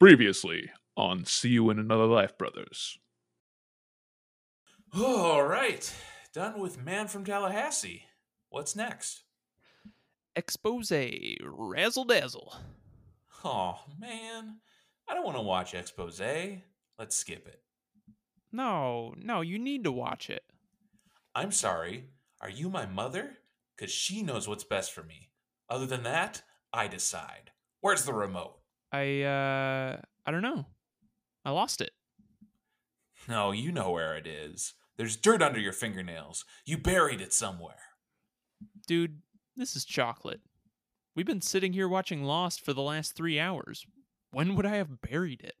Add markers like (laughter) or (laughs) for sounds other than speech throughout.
Previously on See You in Another Life, Brothers. All right. Done with Man from Tallahassee. What's next? Expose, razzle dazzle. Oh, man. I don't want to watch Expose. Let's skip it. No, no, you need to watch it. I'm sorry. Are you my mother? Because she knows what's best for me. Other than that, I decide. Where's the remote? I uh I don't know. I lost it. No, you know where it is. There's dirt under your fingernails. You buried it somewhere. Dude, this is chocolate. We've been sitting here watching Lost for the last 3 hours. When would I have buried it?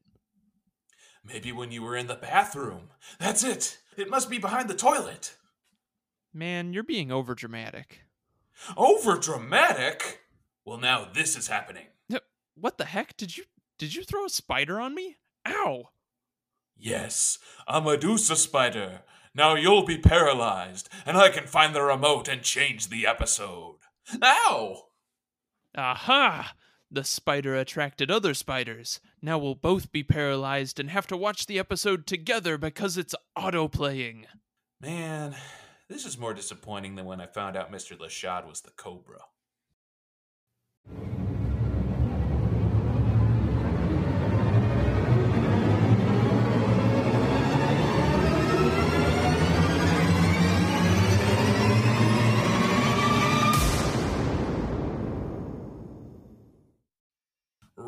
Maybe when you were in the bathroom. That's it. It must be behind the toilet. Man, you're being overdramatic. Over dramatic? Well, now this is happening. What the heck? Did you did you throw a spider on me? Ow. Yes, a Medusa spider. Now you'll be paralyzed, and I can find the remote and change the episode. Ow! Aha! The spider attracted other spiders. Now we'll both be paralyzed and have to watch the episode together because it's auto-playing. Man, this is more disappointing than when I found out Mr. Lashad was the Cobra.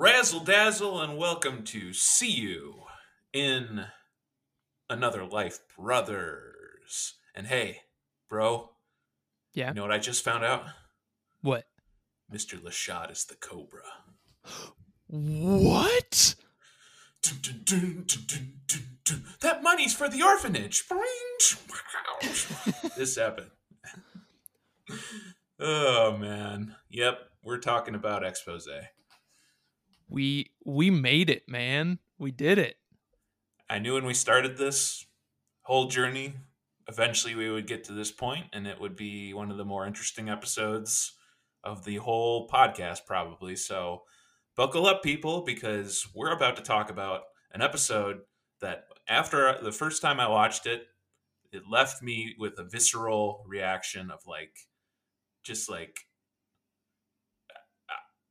Razzle dazzle, and welcome to See You in Another Life, brothers. And hey, bro, Yeah. you know what I just found out? What? Mr. Lashad is the Cobra. What? That money's for the orphanage. (laughs) this happened. Oh man. Yep, we're talking about expose. We we made it, man. We did it. I knew when we started this whole journey, eventually we would get to this point, and it would be one of the more interesting episodes of the whole podcast, probably. So, buckle up, people, because we're about to talk about an episode that, after the first time I watched it, it left me with a visceral reaction of like, just like,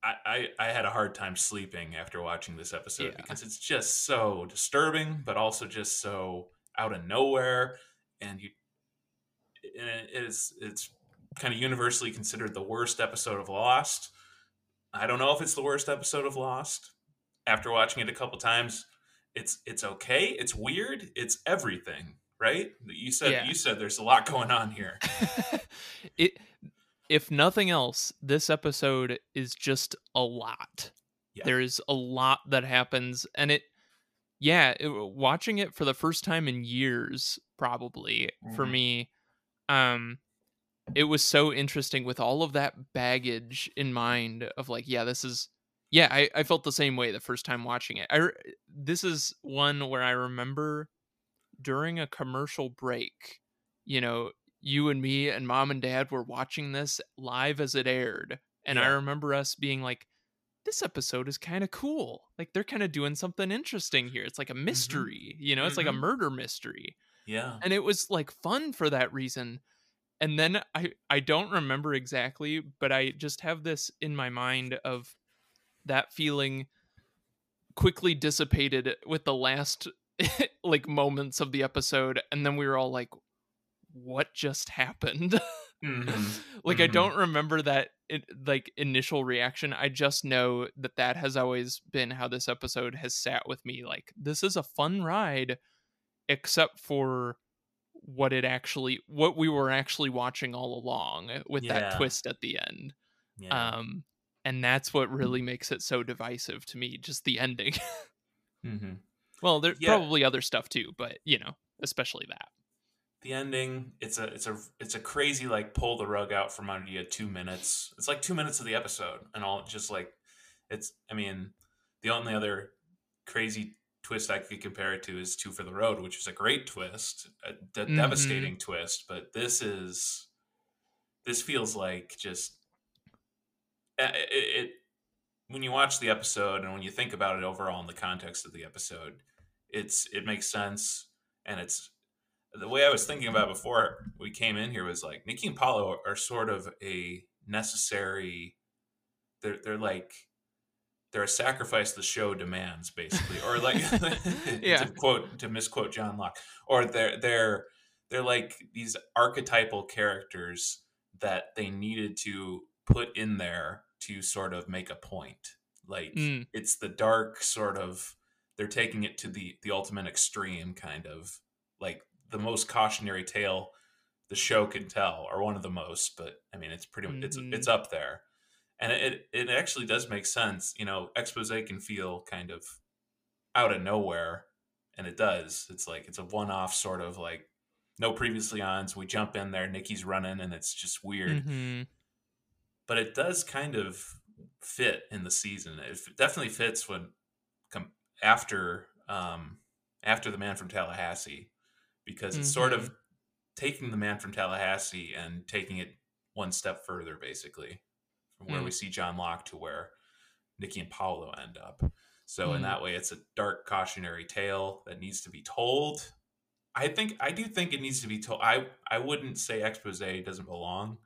I, I, I had a hard time sleeping after watching this episode Yeah. because it's just so disturbing, but also just so out of nowhere, and you, and it is it's kind of universally considered the worst episode of Lost. I don't know if it's the worst episode of Lost. After watching it a couple times, it's it's okay. It's weird. It's everything, right? You said Yeah. you said there's a lot going on here. (laughs) it if nothing else, this episode is just a lot. Yeah. There is a lot that happens and it yeah, it, watching it for the first time in years probably for Mhm. me um it was so interesting with all of that baggage in mind of like yeah, this is yeah, I, I felt the same way the first time watching it. I this is one where I remember during a commercial break, you know, you and me and mom and dad were watching this live as it aired. And I remember us being like, this episode is kind of cool. Like they're kind of doing something interesting here. It's like a mystery, you know, it's like a Mhm. murder mystery. Yeah. And it was like fun for that reason. And then I I don't remember exactly, but I just have this in my mind of that feeling quickly dissipated with the last (laughs) like moments of the episode and then we were all like what just happened (laughs) Mhm. like i Mhm. don't remember that it, like initial reaction i just know that that has always been how this episode has sat with me like this is a fun ride except for what it actually what we were actually watching all along with Yeah. that twist at the end Yeah. um and that's what really makes it so divisive to me just the ending (laughs) mm-hmm. well there's Yeah. probably other stuff too but you know especially that the ending it's a it's a it's a crazy like pull the rug out from under you two minutes it's like two minutes of the episode and all just like it's i mean the only other crazy twist i could compare it to is two for the road which is a great twist a de- Mhm. devastating twist but this is this feels like just it, it when you watch the episode and when you think about it overall in the context of the episode, it's it makes sense and it's the way I was thinking about before we came in here was like Nikki and Paulo are sort of a necessary they're they're like they're a sacrifice the show demands basically or like (laughs) Yeah. (laughs) to quote to misquote John Locke or they're they're they're like these archetypal characters that they needed to put in there to sort of make a point like Mm. it's the dark sort of they're taking it to the the ultimate extreme kind of like the most cautionary tale the show can tell or one of the most but i mean it's pretty it's Mhm. it's up there and it it actually does make sense you know expose can feel kind of out of nowhere and it does it's like it's a one-off sort of like no previously ons we jump in there nikki's running and it's just weird Mhm. but it does kind of fit in the season. It definitely fits when come after um, after the man from Tallahassee because it's sort of taking the man from Tallahassee and taking it one step further, basically, from where Mm. we see John Locke to where Nikki and Paulo end up. So in Mm. that way, it's a dark cautionary tale that needs to be told. I think I do think it needs to be told. I I wouldn't say expose doesn't belong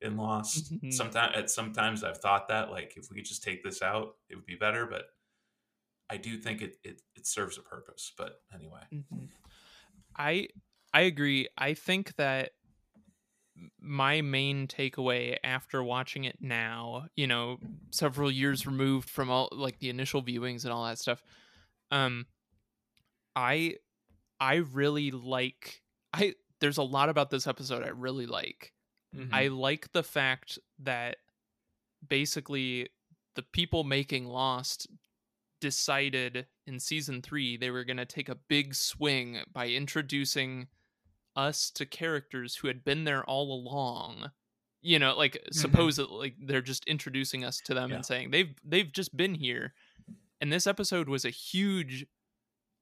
in Lost. Mhm. Sometimes at sometimes I've thought that like if we could just take this out, it would be better. But I do think it it, it serves a purpose. But anyway, Mhm. I I agree. I think that my main takeaway after watching it now, you know, several years removed from all like the initial viewings and all that stuff, um I I really like I there's a lot about this episode I really like. I like the fact that basically the people making Lost decided in season three they were going to take a big swing by introducing us to characters who had been there all along. You know, like supposedly like, they're just introducing us to them Yeah. and saying they've they've just been here. And this episode was a huge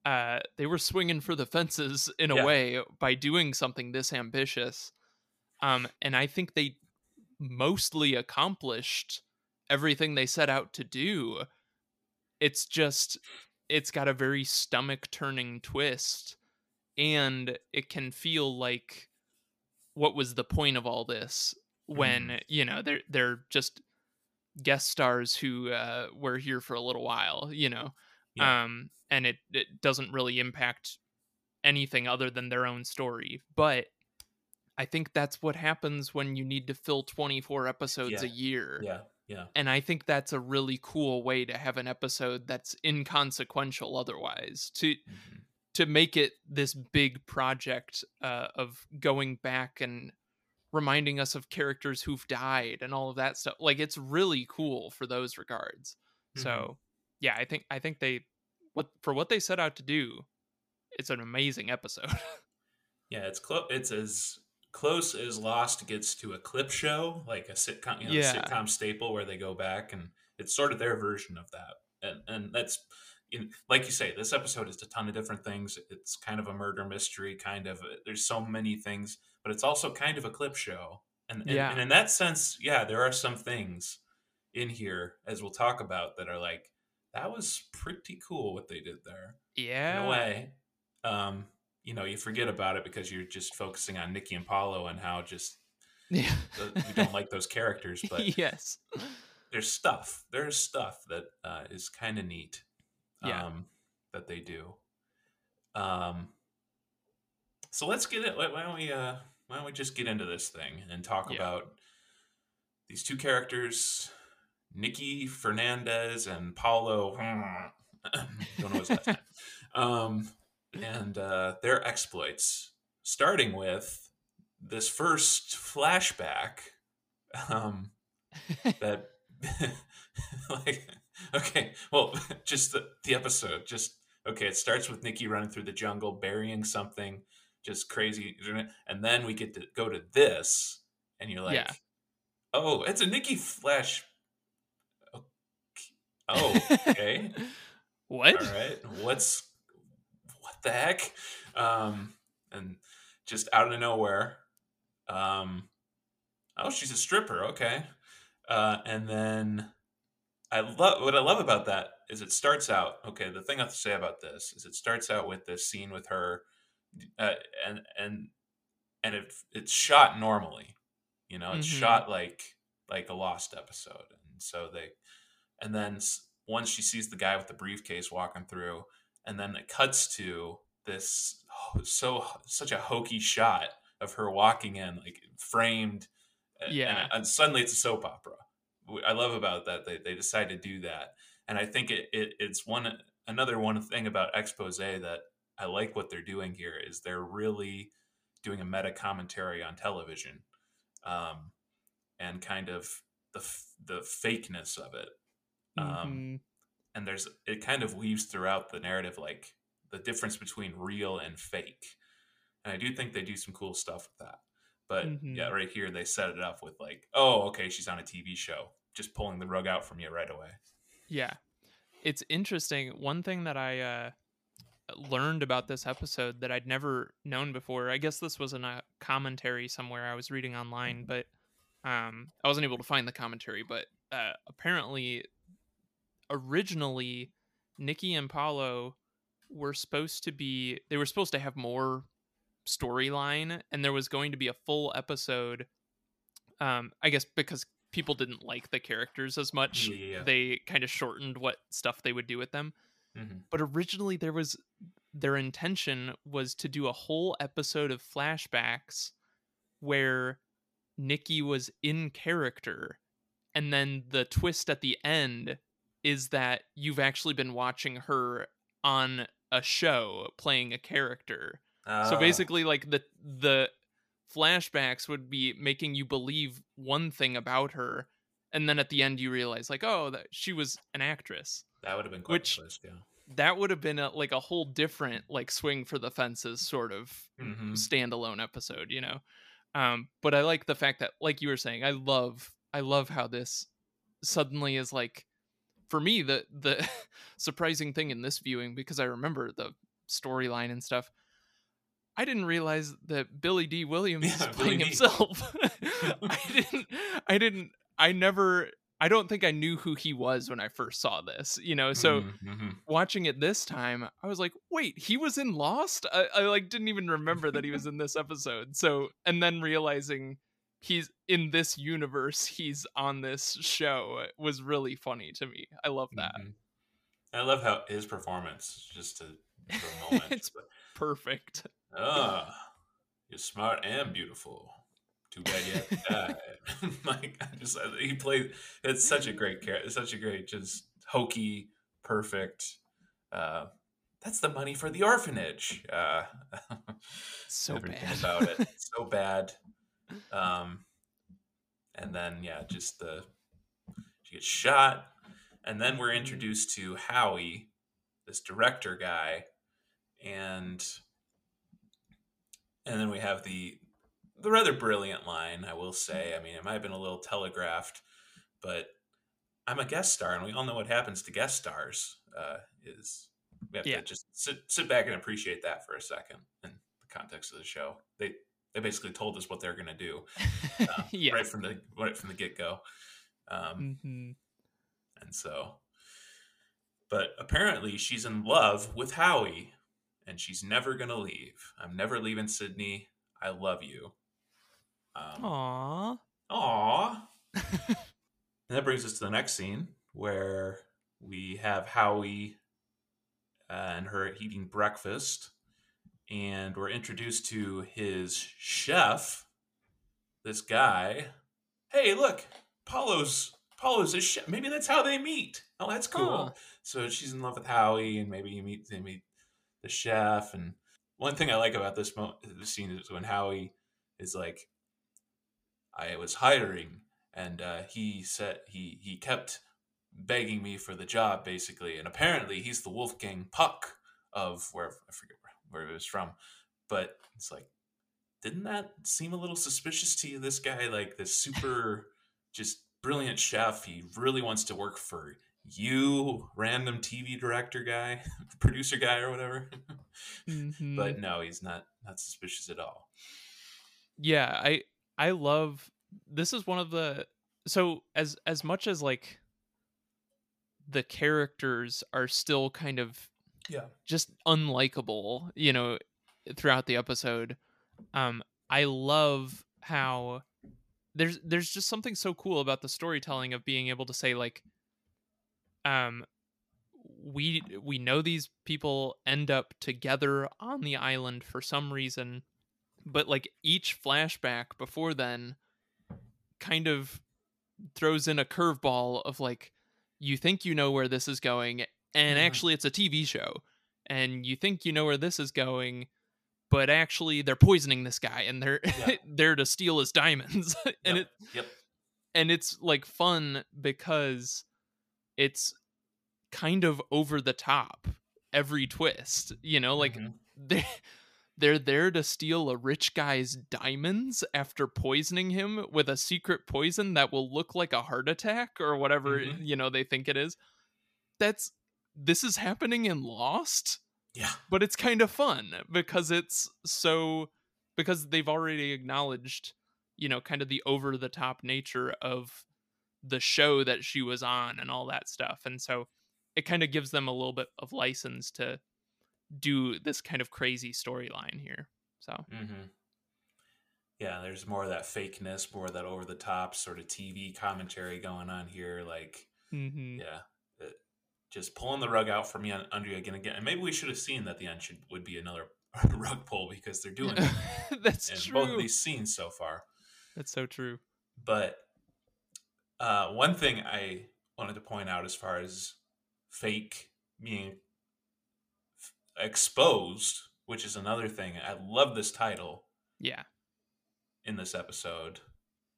uh they were swinging for the fences in a Yeah. way by doing something this ambitious. Um and I think they mostly accomplished everything they set out to do. It's just it's got a very stomach turning twist and it can feel like what was the point of all this when you know they're they're just guest stars who uh were here for a little while you know Yeah. um and it it doesn't really impact anything other than their own story but i think that's what happens when you need to fill 24 episodes a year yeah, yeah, and I think that's a really cool way to have an episode that's inconsequential otherwise to Mhm. to make it this big project uh, of going back and reminding us of characters who've died and all of that stuff. Like it's really cool for those regards. Mhm. So yeah, I think I think they what for what they set out to do, it's an amazing episode. (laughs) yeah. It's close. It's as close as Lost gets to a clip show, like a sitcom, you know, Yeah. sitcom staple where they go back and it's sort of their version of that. And and that's you know, like you say, this episode is a ton of different things. It's kind of a murder mystery, kind of. There's so many things, but it's also kind of a clip show. And and, Yeah. and in that sense, yeah, there are some things in here as we'll talk about that are like that was pretty cool what they did there yeah. in a way. Um, you know, you forget about it because you're just focusing on Nikki and Paulo and how just Yeah. (laughs) we don't like those characters. But (laughs) yes. there's stuff. There's stuff that uh, is kind of neat. Yeah. Um, that they do. Um, so let's get it. Why why don't we? Uh, why don't we just get into this thing and talk Yeah. about these two characters, Nikki Fernandez and Paulo. (clears throat) don't know his last name. (laughs) Um, and uh, their exploits, starting with this first flashback. Um, (laughs) that (laughs) like okay well (laughs) just the, the episode just okay it starts with nikki running through the jungle burying something just crazy and then we get to go to this and you're like Yeah. oh it's a nikki flash okay. oh okay what? all right what's what the heck um and just out of nowhere um oh she's a stripper okay uh and then I love what I love about that is it starts out okay. The thing I have to say about this is it starts out with this scene with her, uh, and and and it it's shot normally, you know, it's Mhm. shot like like a lost episode, and so they, and then once she sees the guy with the briefcase walking through, and then it cuts to this so such a hokey shot of her walking in, like framed, a- and- Yeah. and suddenly it's a soap opera. I love about that they they decide to do that, and I think it, it it's one another one thing about expose that I like what they're doing here is they're really doing a meta commentary on television, um, and kind of the f- the fakeness of it. Um, Mhm. And there's it kind of weaves throughout the narrative like the difference between real and fake and i do think they do some cool stuff with that but yeah Mhm. right here they set it up with like oh okay she's on a tv show just pulling the rug out from you right away Yeah. It's interesting. One thing that I uh, learned about this episode that I'd never known before, I guess this was in a commentary somewhere I was reading online, but um, I wasn't able to find the commentary. But uh, apparently, originally, Nikki and Paulo were supposed to be, they were supposed to have more storyline, and there was going to be a full episode. Um, I guess because people didn't like the characters as much Yeah, they kind of shortened what stuff they would do with them. Mhm. But originally there was their intention was to do a whole episode of flashbacks where Nikki was in character and then the twist at the end is that you've actually been watching her on a show playing a character. so Ah, basically like the the flashbacks would be making you believe one thing about her and then at the end you realize like oh that she was an actress that would have been quite twist yeah that would have been a, like a whole different like swing for the fences sort of Mhm. standalone episode you know um but i like the fact that like you were saying i love i love how this suddenly is like for me the the (laughs) surprising thing in this viewing because i remember the storyline and stuff i didn't realize that billy Dee (laughs) williams is Yeah, Billy playing Dee. himself (laughs) i didn't i didn't i never i don't think i knew who he was when i first saw this you know so Mhm, mhm. watching it this time, I was like, wait, he was in Lost? I, I like didn't even remember that he was in this episode. So and then realizing he's in this universe, he's on this show was really funny to me. I love that. Mhm. i love how his performance just to for a (laughs) moment It's- but, Perfect. ah you're smart and beautiful too bad you have to die. like I just he played. It's such a great character. Such a great, just hokey, perfect. Uh, that's the money for the orphanage. Uh, (laughs) So bad. about it. So bad. Um, and then yeah, just the she gets shot, and then we're introduced to Howie, this director guy, and and then we have the the rather brilliant line, I will say. I mean, it might have been a little telegraphed, but I'm a guest star, and we all know what happens to guest stars. Uh, is we have Yeah. to just sit sit back and appreciate that for a second in the context of the show. They they basically told us what they're going to do uh, (laughs) yeah. right from the right from the get go, um, hmm and so. But apparently, she's in love with Howie, and she's never gonna leave. I'm never leaving Sydney. I love you. Um, Aww. Aw. (laughs) and that brings us to the next scene where we have Howie uh, and her eating breakfast, and we're introduced to his chef, this guy. Hey, look, Paulo's Paulo's his chef. Maybe that's how they meet. Oh, that's cool. Huh. So she's in love with Howie, and maybe you meet they meet the chef. And one thing I like about this mo- this scene is when Howie is like, I was hiring, and uh, he said he he kept begging me for the job, basically. And apparently, he's the Wolfgang Puck of where I forget where, it was from, but it's like, didn't that seem a little suspicious to you? This guy, like this super, just brilliant chef, he really wants to work for you, random TV director guy, (laughs) producer guy, or whatever. Mhm. (laughs) but no, he's not not suspicious at all. yeah i i love this is one of the so as as much as like the characters are still kind of Yeah. just unlikable, you know, throughout the episode. Um, I love how there's there's just something so cool about the storytelling of being able to say like, um, we we know these people end up together on the island for some reason, but like each flashback before then kind of throws in a curveball of like you think you know where this is going and Mhm. actually it's a TV show and you think you know where this is going but actually they're poisoning this guy and they're Yeah. (laughs) there to steal his diamonds (laughs) and Yep. it Yep. and it's like fun because it's kind of over the top every twist you know like Mhm. they (laughs) they're there to steal a rich guy's diamonds after poisoning him with a secret poison that will look like a heart attack or whatever Mhm. you know they think it is that's this is happening in lost Yeah. but it's kind of fun because it's so because they've already acknowledged you know kind of the over the top nature of the show that she was on and all that stuff and so it kind of gives them a little bit of license to do this kind of crazy storyline here so Mm-hmm. Yeah, there's more of that fakeness, more of that over the top sort of TV commentary going on here. Like, mhm. yeah, just pulling the rug out from you under you again and again. And maybe we should have seen that the end should would be another (laughs) rug pull because they're doing it (laughs) that's in true both of these scenes so far. that's so true But uh, one thing I wanted to point out as far as fake being f- exposed, which is another thing. I love this title yeah in this episode.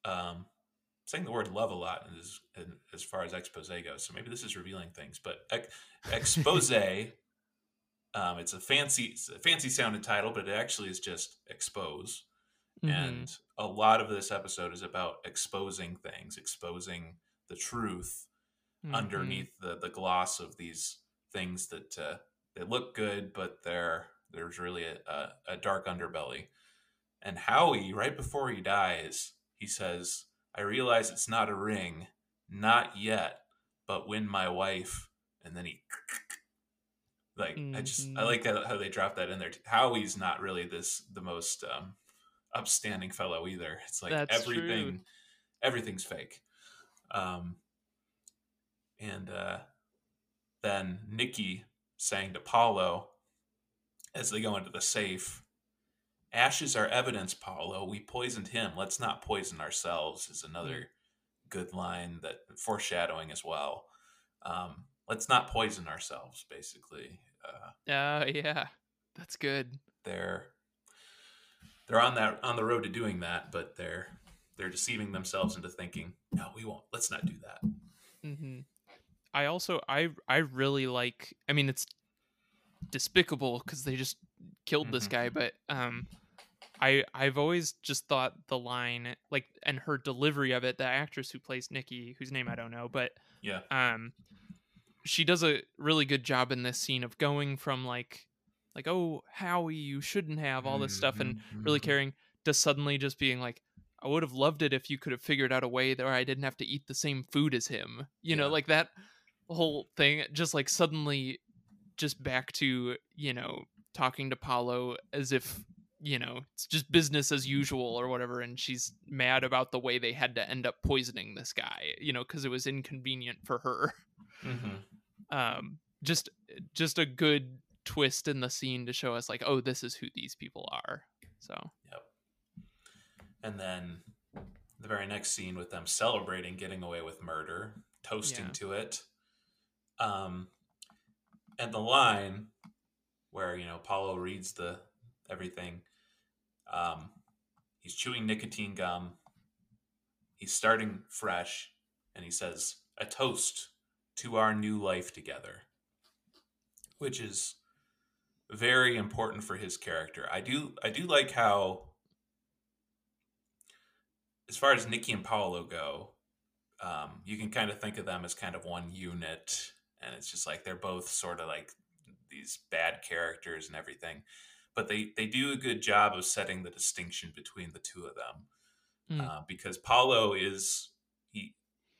Um, saying the word love a lot in, as far as expose goes. So maybe this is revealing things, but ex- expose. (laughs) um, it's a fancy, it's a fancy sounding title, but it actually is just expose. Mhm. And a lot of this episode is about exposing things, exposing the truth Mhm. underneath the the gloss of these things that uh, they look good, but they're there's really a, a, a dark underbelly. And Howie, right before he dies, he says, "I realize it's not a ring, not yet, but when my wife." And then he, (laughs) like, I just I Mhm. like how, how they drop that in there. Howie's not really this the most um, upstanding fellow either. It's like That's everything, true. everything's fake. Um, and uh, then Nikki saying to Paulo as they go into the safe, Ashes are evidence, Paulo. We poisoned him. Let's not poison ourselves, is another good line that foreshadowing as well. Um, let's not poison ourselves, basically. Uh, uh yeah that's good they're they're on that on the road to doing that, but they're they're deceiving themselves into thinking, no, we won't. Let's not do that. Mm-hmm. I also I I really like. I mean, it's despicable because they just killed this Mhm. guy, but um, I I've always just thought the line like and her delivery of it. The actress who plays Nikki, whose name I don't know, but Yeah. um, she does a really good job in this scene of going from like like oh Howie, you shouldn't have all this stuff and really mhm. caring to suddenly just being like i would have loved it if you could have figured out a way that i didn't have to eat the same food as him you know like that whole thing just like suddenly just back to you know talking to paulo as if you know it's just business as usual or whatever and she's mad about the way they had to end up poisoning this guy you know because it was inconvenient for her Mhm. (laughs) um just just a good twist in the scene to show us like oh this is who these people are so Yep. And then the very next scene with them celebrating getting away with murder, toasting Yeah. to it. Um, and the line where you know Paulo reads the everything. Um, he's chewing nicotine gum. He's starting fresh, and he says, "A toast to our new life together," which is very important for his character. I do I do like how as far as Nikki and Paulo go, um, you can kind of think of them as kind of one unit, and it's just like they're both sort of like these bad characters and everything, but they they do a good job of setting the distinction between the two of them, Mm. uh, because Paulo is he,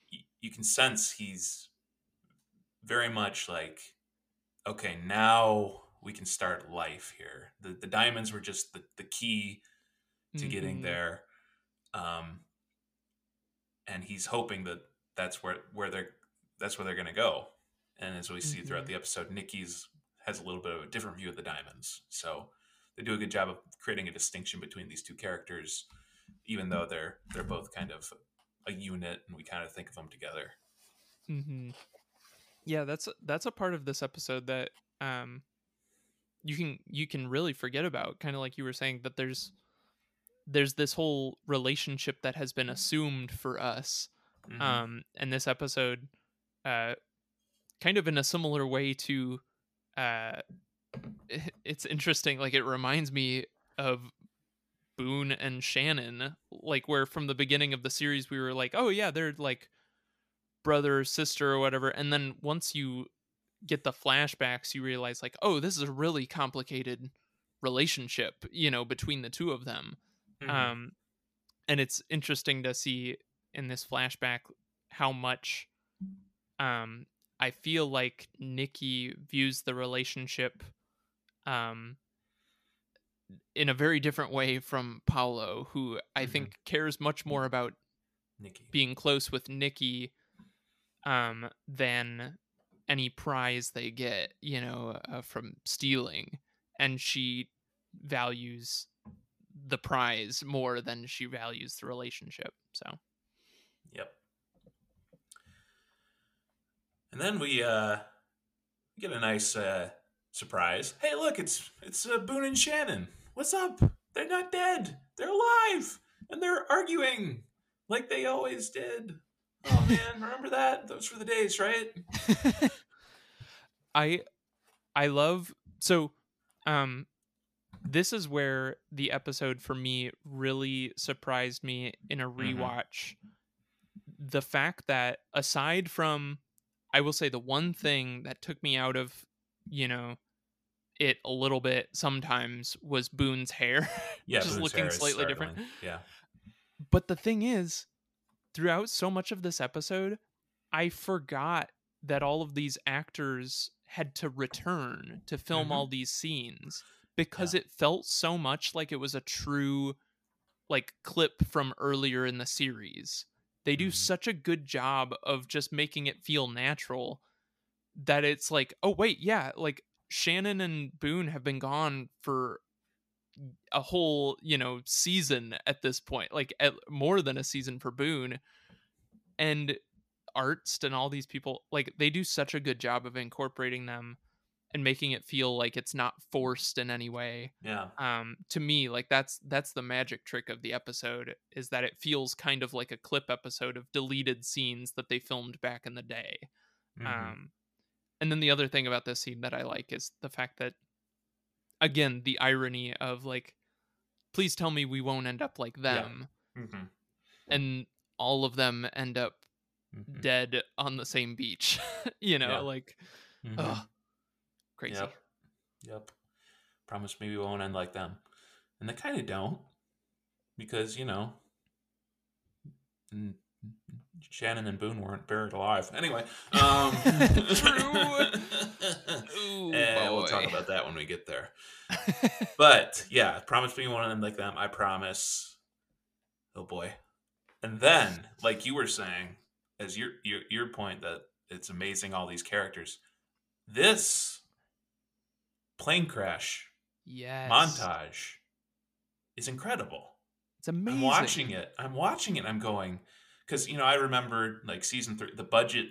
he, you can sense he's very much like, okay, now we can start life here. The the diamonds were just the, the key to getting Mhm. there. Um, and he's hoping that that's where where they're that's where they're going to go. And as we see throughout Mhm. the episode, Nikki's has a little bit of a different view of the diamonds. So they do a good job of creating a distinction between these two characters, even though they're they're both kind of a unit, and we kind of think of them together. hmm Yeah, that's that's a part of this episode that um you can you can really forget about. Kind of like you were saying that there's there's this whole relationship that has been assumed for us. Mhm. Um, and this episode, uh, kind of in a similar way to, uh, it's interesting. Like it reminds me of Boone and Shannon, like where from the beginning of the series we were like, oh yeah, they're like brother or sister or whatever, and then once you get the flashbacks, you realize like, oh, this is a really complicated relationship, you know, between the two of them. Mhm. Um, and it's interesting to see in this flashback how much um, I feel like Nikki views the relationship um, in a very different way from Paulo, who I Mhm. think cares much more about Nikki. being close with Nikki um, than any prize they get, you know, uh, from stealing. And she values the prize more than she values the relationship. So, Yep. And then we uh get a nice uh surprise. Hey, look, it's it's uh, Boone and Shannon. What's up? They're not dead. They're alive, and they're arguing like they always did. Oh (laughs) man, remember that? Those were the days, right? (laughs) I I love so um this is where the episode for me really surprised me in a rewatch. The fact that aside from I will say the one thing that took me out of, you know, it a little bit sometimes was Boone's hair. (laughs) Yeah, Just Boone's looking slightly different. Yeah. But the thing is, throughout so much of this episode, I forgot that all of these actors had to return to film Mhm. all these scenes because it felt so much like it was a true like clip from earlier in the series. They do Mhm. such a good job of just making it feel natural that it's like, oh wait, yeah, like Shannon and Boone have been gone for a whole, you know, season at this point, like at more than a season for Boone. And Arzt and all these people, like they do such a good job of incorporating them and making it feel like it's not forced in any way Yeah. um to me like that's that's the magic trick of the episode is that it feels kind of like a clip episode of deleted scenes that they filmed back in the day Mhm. um and then the other thing about this scene that i like is the fact that again the irony of like please tell me we won't end up like Yeah. them Mhm. and all of them end up Mhm. dead on the same beach (laughs) you know Yeah. like Mhm. ugh, crazy Yep. Yep. Promise me we won't end like them. And they kind of don't. Because, you know, Shannon and Boone weren't buried alive. Anyway. Um, (laughs) True. Ooh, Eh, we'll talk about that when we get there. (laughs) But yeah, promise me you won't end like them. I promise. Oh boy. And then, like you were saying, as your your your point that it's amazing all these characters. This plane crash yes montage is incredible. it's amazing I'm watching it. I'm watching it. I'm going because you know I remember like season three. The budget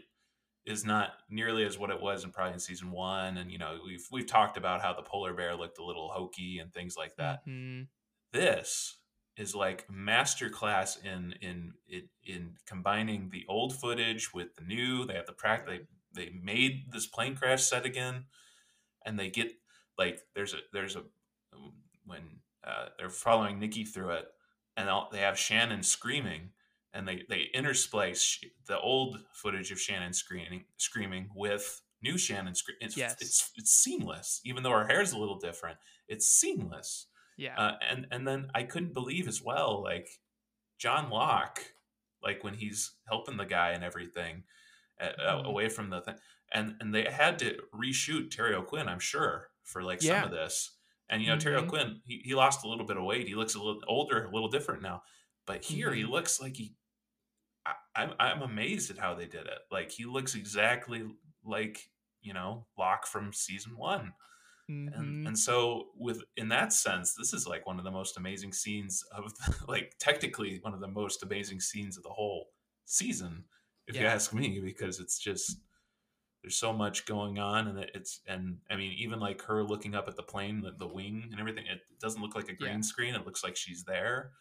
is not nearly as what it was in probably in season one, and you know we've we've talked about how the polar bear looked a little hokey and things like that. Mhm. This is like masterclass in in in in combining the old footage with the new. They have the practice. They they made this plane crash set again, and they get like there's a there's a when uh, they're following Nikki through it, and they have Shannon screaming, and they they intersplice the old footage of Shannon screaming screaming with new Shannon screaming. It's, Yes. it's it's seamless, even though her is a little different. It's seamless, yeah uh, and and then I couldn't believe as well, like John Locke, like when he's helping the guy and everything, uh, Mhm. away from the thing. and and they had to reshoot Terry O'Quinn, I'm sure, for like some of this. And you know, Terry Mhm. O'Quinn, he, he lost a little bit of weight. He looks a little older, a little different now. But here, he Mhm. looks like he. I'm I'm amazed at how they did it. Like he looks exactly like you know Locke from season one and Mhm. and so with in that sense this is like one of the most amazing scenes of (laughs) like technically one of the most amazing scenes of the whole season if you ask me because it's just there's so much going on and it's and i mean even like her looking up at the plane the, the wing and everything it doesn't look like a green Yeah. screen it looks like she's there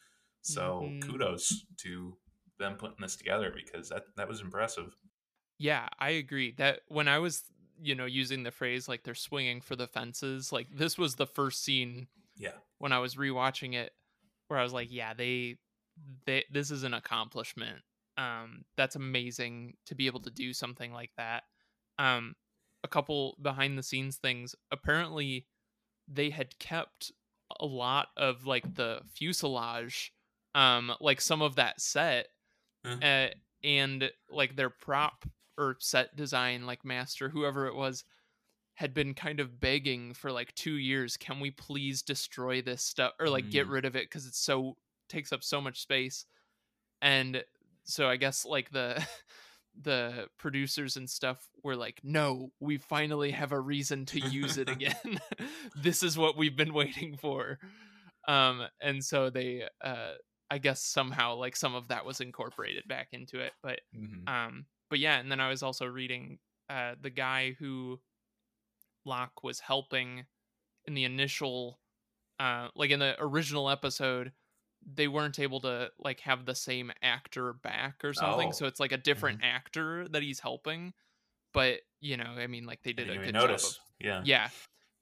so Mhm. kudos to them putting this together because that that was impressive Yeah, I agree. That when I was, you know, using the phrase like they're swinging for the fences, like this was the first scene yeah when I was rewatching it where I was like, yeah, they they this is an accomplishment. Um that's amazing to be able to do something like that. Um a couple behind the scenes things. Apparently they had kept a lot of like the fuselage um like some of that set. Uh, and like their prop or set design like master whoever it was had been kind of begging for like 2 years can we please destroy this stuff or like get Mm. rid of it cuz it's so takes up so much space. And so i guess like the (laughs) the producers and stuff were like no we finally have a reason to use it (laughs) again. (laughs) This is what we've been waiting for. Um and so they uh i guess somehow like some of that was incorporated back into it but Mhm. um but yeah and then i was also reading uh the guy who locke was helping in the initial uh like in the original episode they weren't able to like have the same actor back or something Oh. so it's like a different actor that he's helping but you know i mean like they did a good notice job yeah of yeah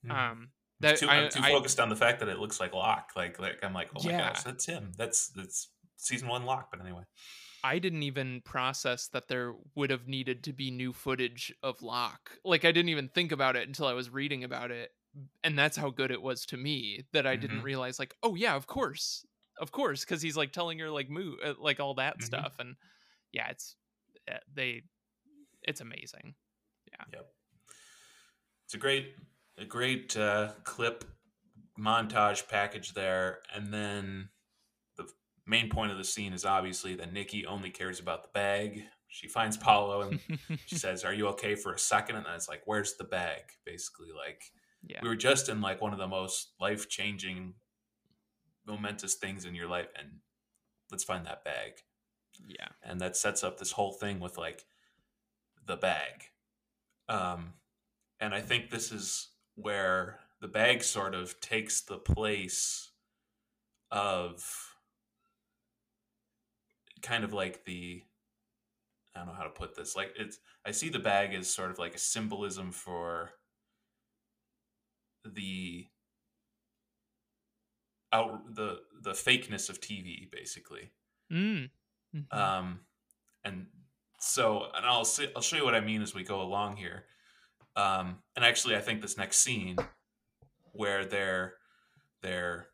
Mhm. um I'm that too, I, I'm too I- focused on the fact that it looks like Locke. Like, like I'm like, oh my Yeah. gosh, that's him. That's that's season one Locke. But anyway, I didn't even process that there would have needed to be new footage of Locke. Like I didn't even think about it until I was reading about it. And that's how good it was to me that I didn't Mhm. realize like, oh yeah, of course. Of course cuz he's like telling her like move uh, like all that Mhm. stuff and yeah, it's uh, they it's amazing. Yeah. Yep. It's a great, a great uh, clip montage package there, and then the main point of the scene is obviously that Nikki only cares about the bag. She finds Paulo and she (laughs) says, "Are you okay for a second? And then it's like, "Where's the bag?" Basically, like yeah. we were just in like one of the most life changing, momentous things in your life, and let's find that bag. Yeah. and that sets up this whole thing with like the bag um and i think this is where the bag sort of takes the place of kind of like the i don't know how to put this like it's i see the bag as sort of like a symbolism for the out the the fakeness of tv basically Mm. Mhm. um, and so, and I'll see, I'll show you what I mean as we go along here. Um, and actually, I think this next scene where they're they're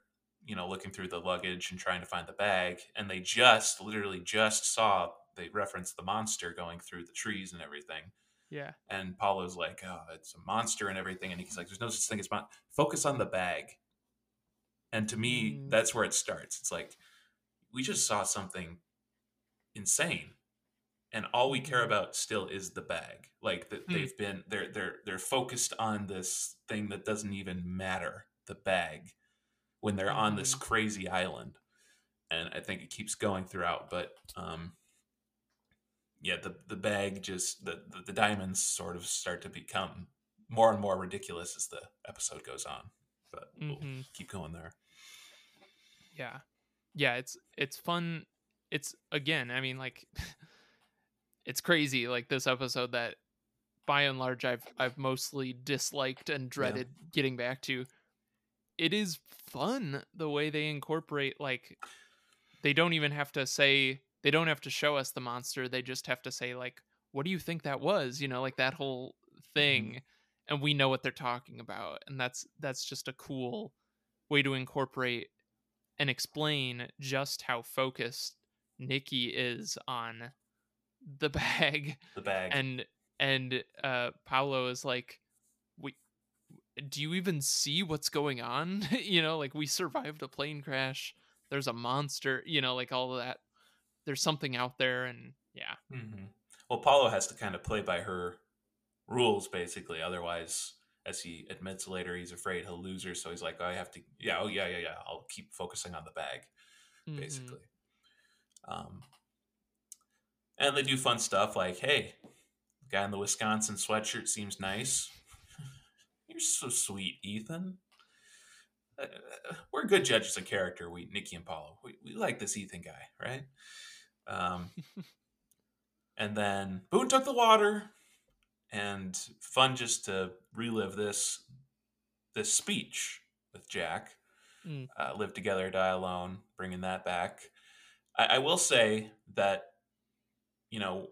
you know looking through the luggage and trying to find the bag, and they just literally just saw they referenced the monster going through the trees and everything. yeah. And Paulo's like, "Oh, it's a monster and everything," and he's like, "There's no such thing as mon- focus on the bag." And to me, Mm. that's where it starts. It's like we just saw something insane, and all we care about still is the bag. Like that Hmm. they've been they're they're they're focused on this thing that doesn't even matter, the bag, when they're on this Mhm. crazy island. And I think it keeps going throughout, but um yeah, the the bag just the, the the diamonds sort of start to become more and more ridiculous as the episode goes on. But we'll Mhm. keep going there. Yeah. Yeah, it's it's fun. It's again, I mean like (laughs) it's crazy like this episode that by and large I've I've mostly disliked and dreaded getting back to. It is fun the way they incorporate like they don't even have to say they don't have to show us the monster. They just have to say like what do you think that was? You know, like that whole mm-hmm. thing and we know what they're talking about and that's that's just a cool way to incorporate and explain just how focused Nikki is on the bag The bag. and and uh Paulo is like we do you even see what's going on? (laughs) you know, like we survived a plane crash. There's a monster, you know, like all of that. There's something out there and yeah. hmm Well, Paulo has to kind of play by her rules, basically. Otherwise, as he admits later, he's afraid he'll lose her. So he's like, oh, I have to, yeah, oh, yeah, yeah, yeah. I'll keep focusing on the bag, Mhm. basically. Um, and they do fun stuff like, hey, the guy in the Wisconsin sweatshirt seems nice. (laughs) You're so sweet, Ethan. Uh, we're good judges of character, we Nikki and Paulo. We, we like this Ethan guy, right? Um, (laughs) and then Boone took the water, and fun just to relive this this speech with Jack. Mm. Uh, live together, die alone, bringing that back. I, I will say that you know,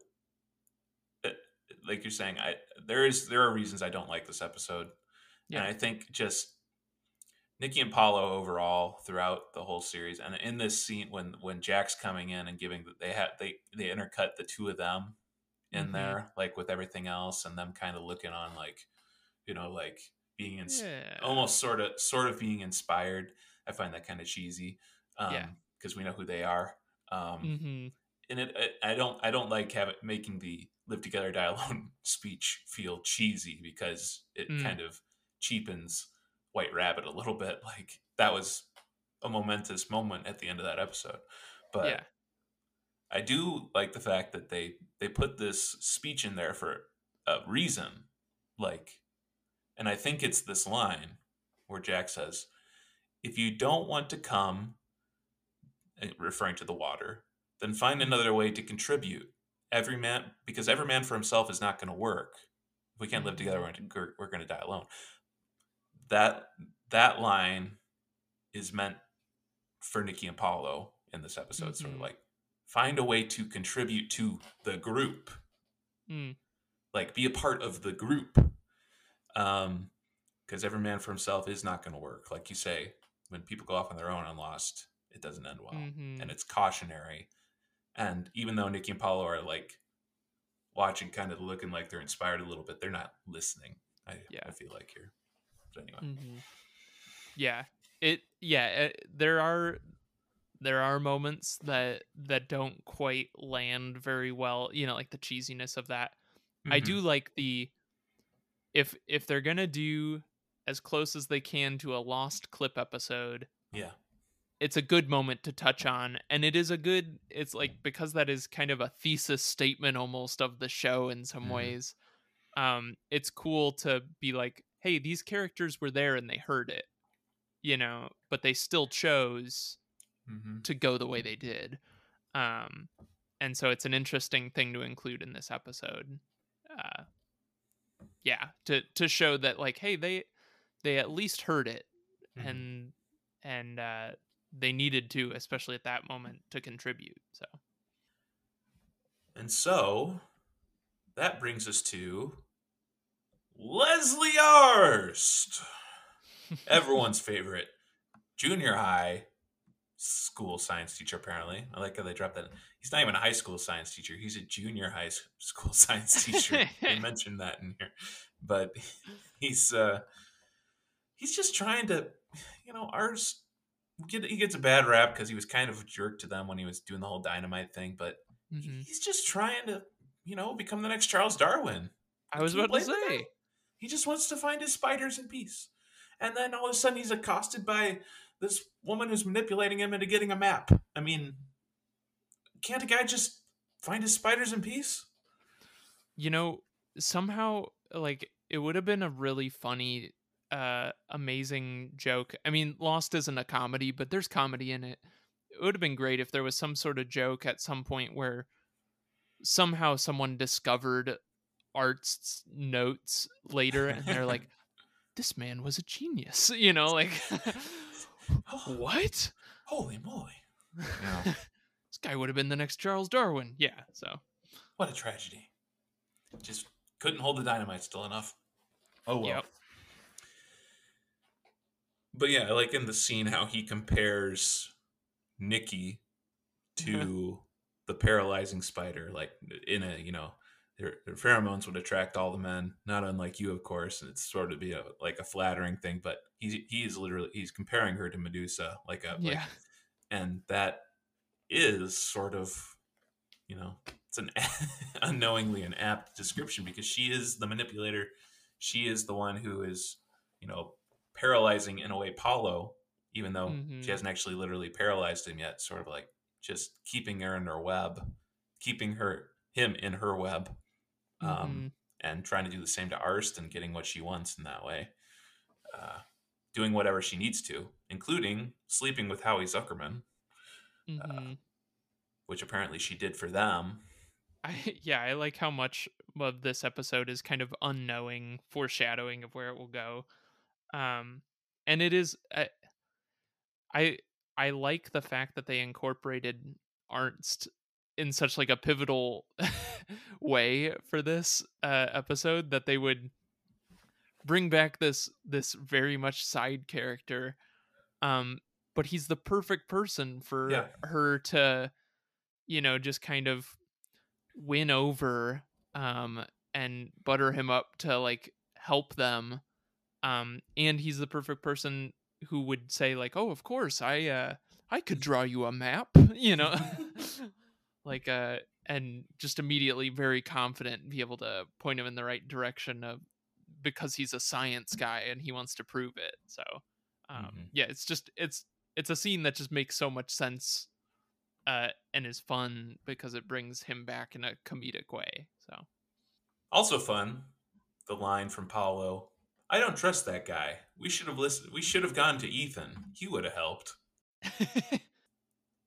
uh, like you're saying, I there is there are reasons I don't like this episode, Yeah. and I think just Nikki and Paulo overall throughout the whole series, and in this scene when when Jack's coming in and giving they had they they intercut the two of them in Mhm. there like with everything else, and them kind of looking on like you know like being in, Yeah. almost sort of sort of being inspired. I find that kind of cheesy. Um, Yeah. because we know who they are. Um, hmm and it, it I don't I don't like have it making the live together die alone (laughs) speech feel cheesy because it Mm. kind of cheapens White Rabbit a little bit. (laughs) Like that was a momentous moment at the end of that episode. But yeah. I do like the fact that they they put this speech in there for a reason. Like and I think it's this line where Jack says, "If you don't want to come eh, referring to the water, then find another way to contribute. Every man because every man for himself is not going to work. If we can't live together, we're, we're going to die alone." That that line is meant for Nikki and Paulo in this episode. Sort of Mhm. like find a way to contribute to the group, Mm. like be a part of the group. Um, because every man for himself is not going to work. Like you say, when people go off on their own and Lost, it doesn't end well, Mhm. and it's cautionary. And even though Nikki and Paulo are like watching, kind of looking like they're inspired a little bit, they're not listening. I, Yeah. I feel like here. But anyway, hmm Yeah, it. Yeah, uh there are there are moments that that don't quite land very well. You know, like the cheesiness of that. I Mhm. do like the if if they're gonna do as close as they can to a lost clip episode Yeah. It's a good moment to touch on and it is a good it's like because that is kind of a thesis statement almost of the show in some Mhm. ways um it's cool to be like hey these characters were there and they heard it you know but they still chose hmm to go the way they did um and so it's an interesting thing to include in this episode uh yeah to to show that like hey they they at least heard it Mhm. and and uh they needed to especially at that moment to contribute so And so that brings us to Leslie Arzt, (laughs) everyone's favorite junior high school science teacher. Apparently, I like how they dropped that. He's not even a high school science teacher; he's a junior high school (laughs) science teacher. they (laughs) mentioned that in here, but he's uh he's just trying to, you know, ours. Get, he gets a bad rap because he was kind of a jerk to them when he was doing the whole dynamite thing, but Mhm. he's just trying to, you know, become the next Charles Darwin. i was about to blame the guy? say He just wants to find his spiders in peace. And then all of a sudden he's accosted by this woman who's manipulating him into getting a map. I mean, can't a guy just find his spiders in peace? you know somehow like it would have been a really funny uh amazing joke i mean lost isn't a comedy but there's comedy in it it would have been great if there was some sort of joke at some point where somehow someone discovered Arzt's notes later and they're like (laughs) this man was a genius (laughs) you know like (laughs) what Holy moly. Yeah. this guy would have been the next charles darwin yeah so what a tragedy. Just couldn't hold the dynamite still enough. Oh well. Yep. But yeah, like in the scene how he compares Nikki to (laughs) the paralyzing spider, like in a you know their, her pheromones would attract all the men, not unlike you, of course. And it's sort of be a like a flattering thing, but he's he's literally he's comparing her to Medusa, like a like, Yeah. and that is sort of you know it's an (laughs) unknowingly an apt description because she is the manipulator she is the one who is you know paralyzing in a way paulo even though Mhm. she hasn't actually literally paralyzed him yet sort of like just keeping her in her web keeping her him in her web um, Mhm. and trying to do the same to Arzt and getting what she wants in that way uh, doing whatever she needs to including sleeping with howie zuckerman Mhm. which apparently she did for them I (laughs) yeah, I like how much of this episode is kind of unknowing foreshadowing of where it will go. Um and it is I I, I like the fact that they incorporated Arzt in such like a pivotal (laughs) way for this uh episode that they would bring back this this very much side character um but he's the perfect person for Yeah. her to you know just kind of win over um and butter him up to like help them um and he's the perfect person who would say like oh of course i uh i could draw you a map (laughs) you know (laughs) like uh and just immediately very confident be able to point him in the right direction of because he's a science guy and he wants to prove it so um Mhm. yeah it's just it's it's a scene that just makes so much sense uh and is fun because it brings him back in a comedic way so Also fun, the line from Paulo. I don't trust that guy. We should have listened. We should have gone to Ethan. He would have helped. (laughs)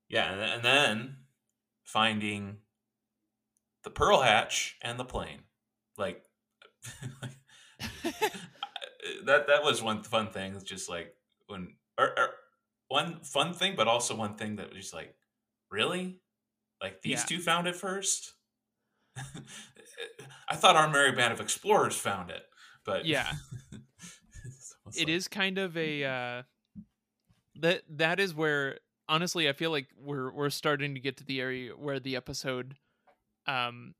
Yeah, and, then finding the pearl hatch and the plane. Like (laughs) that. That was one fun thing. It's just like when or, or one fun thing, but also one thing that was just like, really, like these Yeah. two found it first. (laughs) I thought our merry band of explorers found it, but Yeah. (laughs) it like- is kind of a uh that that is where honestly I feel like we're we're starting to get to the area where the episode um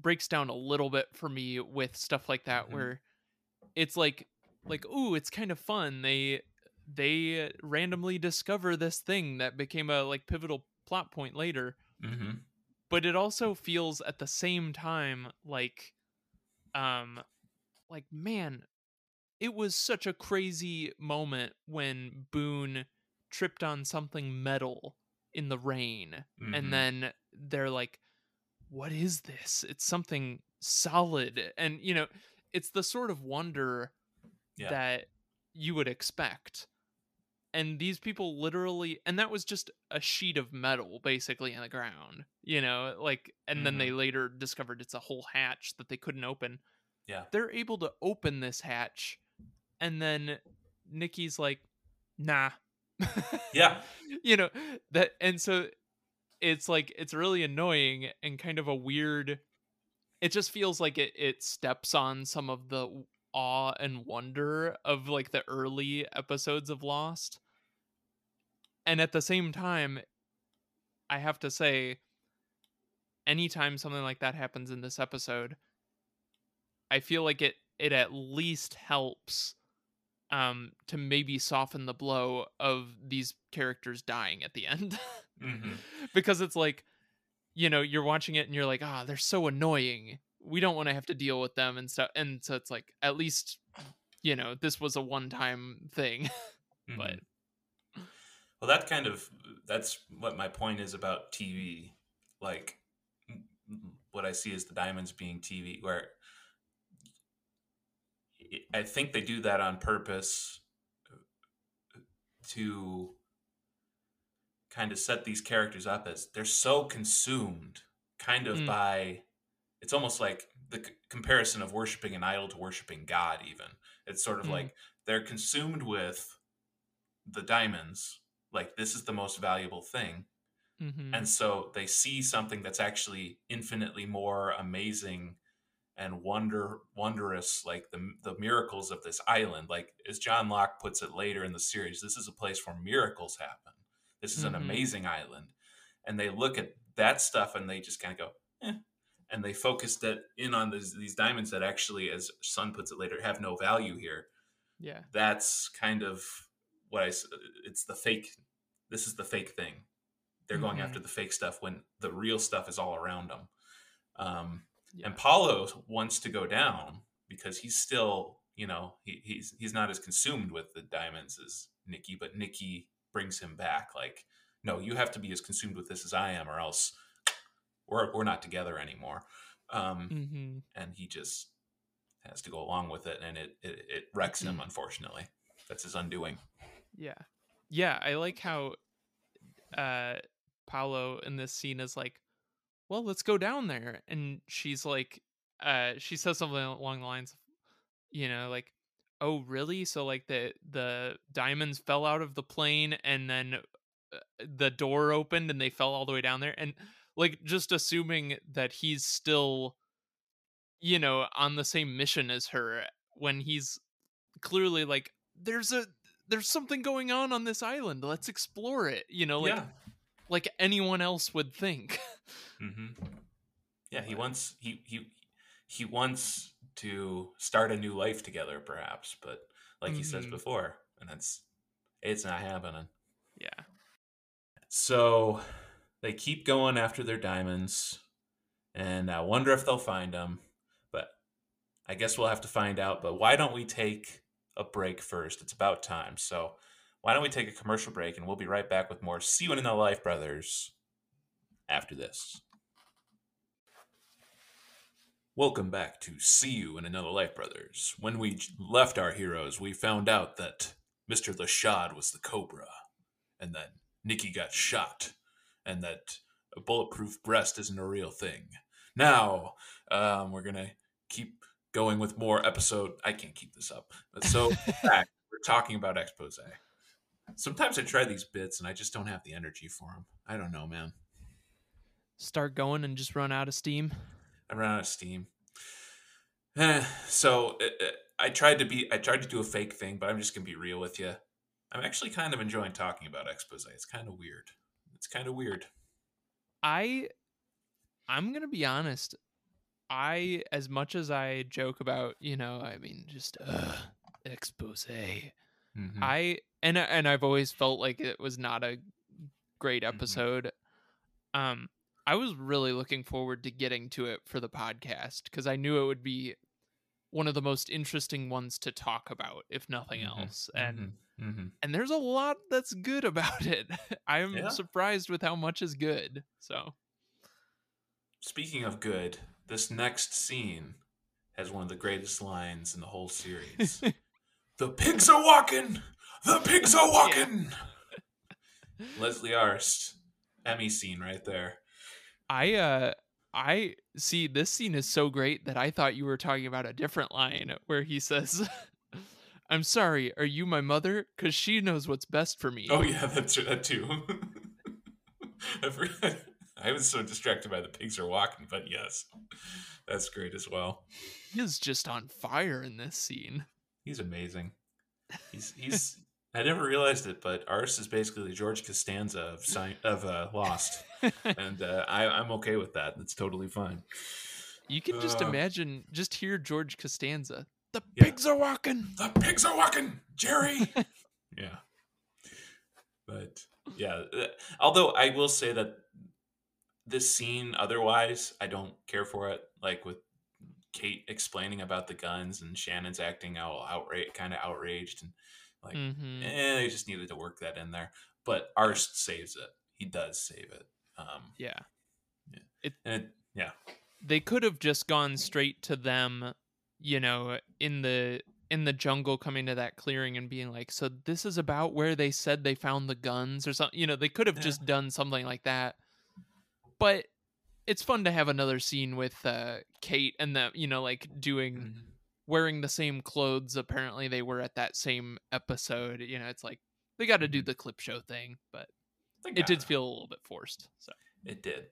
breaks down a little bit for me with stuff like that Mhm. where it's like like ooh it's kind of fun they they randomly discover this thing that became a like pivotal plot point later Mhm. but it also feels at the same time like um like man it was such a crazy moment when boone tripped on something metal in the rain Mhm. and then they're like what is this it's something solid and you know it's the sort of wonder Yeah. that you would expect and these people literally and that was just a sheet of metal basically in the ground you know like and then Mhm. they later discovered it's a whole hatch that they couldn't open Yeah. they're able to open this hatch and then nikki's like nah (laughs) Yeah. you know that and so it's like it's really annoying and kind of a weird it just feels like it it steps on some of the awe and wonder of like the early episodes of lost and at the same time i have to say anytime something like that happens in this episode i feel like it it at least helps um to maybe soften the blow of these characters dying at the end Mhm. (laughs) because it's like you know you're watching it and you're like ah they're so annoying we don't want to have to deal with them and stuff and so it's like at least you know this was a one time thing (laughs) but Mhm. Well, that kind of that's what my point is about TV. Like what I see is the diamonds being TV, where I think they do that on purpose to kind of set these characters up as they're so consumed, kind of Mm. by. It's almost like the c- comparison of worshiping an idol to worshiping God. Even it's sort of Mm. like they're consumed with the diamonds like this is the most valuable thing mhm. and so they see something that's actually infinitely more amazing and wonder wondrous like the the miracles of this island like as John Locke puts it later in the series this is a place where miracles happen this is Mhm. an amazing island and they look at that stuff and they just kind of go eh. and they focus it in on these, these diamonds that actually, as Sun puts it later, have no value here. Yeah. That's kind of what I. It's the fake. This is the fake thing. They're going Mhm. after the fake stuff when the real stuff is all around them. Um, Yeah. and Paulo wants to go down because he's still, you know, he, he's he's not as consumed with the diamonds as Nikki, but Nikki brings him back. Like, no, you have to be as consumed with this as I am, or else we're we're not together anymore. Um, hmm and he just has to go along with it, and it it, it wrecks him. Unfortunately, that's his undoing. Yeah. Yeah, I like how uh Paulo in this scene is like, "Well, let's go down there." And she's like uh she says something along the lines of you know, like, "Oh, really? So like the the diamonds fell out of the plane and then uh, the door opened and they fell all the way down there." And like just assuming that he's still you know, on the same mission as her when he's clearly like there's a there's something going on on this island let's explore it you know like yeah, like anyone else would think (laughs) hmm yeah. He wants he he he wants to start a new life together, perhaps, but like he says Mhm. before, and it's it's not happening. yeah So they keep going after their diamonds, and I wonder if they'll find them. But I guess we'll have to find out. But why don't we take a break first? It's about time. So why don't we take a commercial break, and we'll be right back with more See You in the Life Brothers after this. Welcome back to See You in Another Life Brothers. When we left our heroes, we found out that Mr. LaShade was the Cobra, and that Nikki got shot, and that a bulletproof breast isn't a real thing. Now, um, we're gonna keep going with more episode. I can't keep this up. So, (laughs) back, we're talking about Exposé. Sometimes I try these bits and I just don't have the energy for them. I don't know, man. start going and just run out of steam I ran out of steam. Eh, so uh, uh, I tried to be, I tried to do a fake thing, but I'm just gonna be real with you. I'm actually kind of enjoying talking about Exposé. It's kind of weird. It's kind of weird. i i'm gonna be honest i as much as i joke about you know i mean just uh Exposé Mhm. I and I- and I've always felt like it was not a great Mhm. episode. Um I was really looking forward to getting to it for the podcast cuz I knew it would be one of the most interesting ones to talk about if nothing Mhm, else. And mhm, mhm. and there's a lot that's good (laughs) about it. I'm Yeah. surprised with how much is good. So, Speaking of good, this next scene has one of the greatest lines in the whole series. (laughs) the pigs are walking. The pigs are walking. Leslie Arzt, Emmy scene right there. I uh I see this scene is so great that I thought you were talking about a different line where he says (laughs) I'm sorry, are you my mother? Cuz she knows what's best for me. Oh yeah, that's that too. (laughs) I forgot- I was so distracted by the pigs are walking, but yes, that's great as well. He is just on fire in this scene. He's amazing. He's he's. (laughs) I never realized it, but Arzt is basically the George Costanza of of uh, Lost, (laughs) and uh, I, I'm okay with that. It's totally fine. You can just Uh, imagine just hear George Costanza. The Yeah. pigs are walking. The pigs are walking, Jerry. (laughs) yeah, but yeah. uh, Although I will say that this scene, otherwise, I don't care for it. Like with Kate explaining about the guns and Shannon's acting all outraged, kind of outraged, and like, Mhm. eh, they just needed to work that in there. But Arzt saves it. He does save it. Um, Yeah. and it, yeah, they could have just gone straight to them you know in the in the jungle coming to that clearing and being like so this is about where they said they found the guns or something you know they could have Yeah. just done something like that but it's fun to have another scene with uh kate and the you know like doing Mhm. wearing the same clothes apparently they were at that same episode you know it's like they got to do Mhm. the clip show thing but it did feel a little bit forced so It did.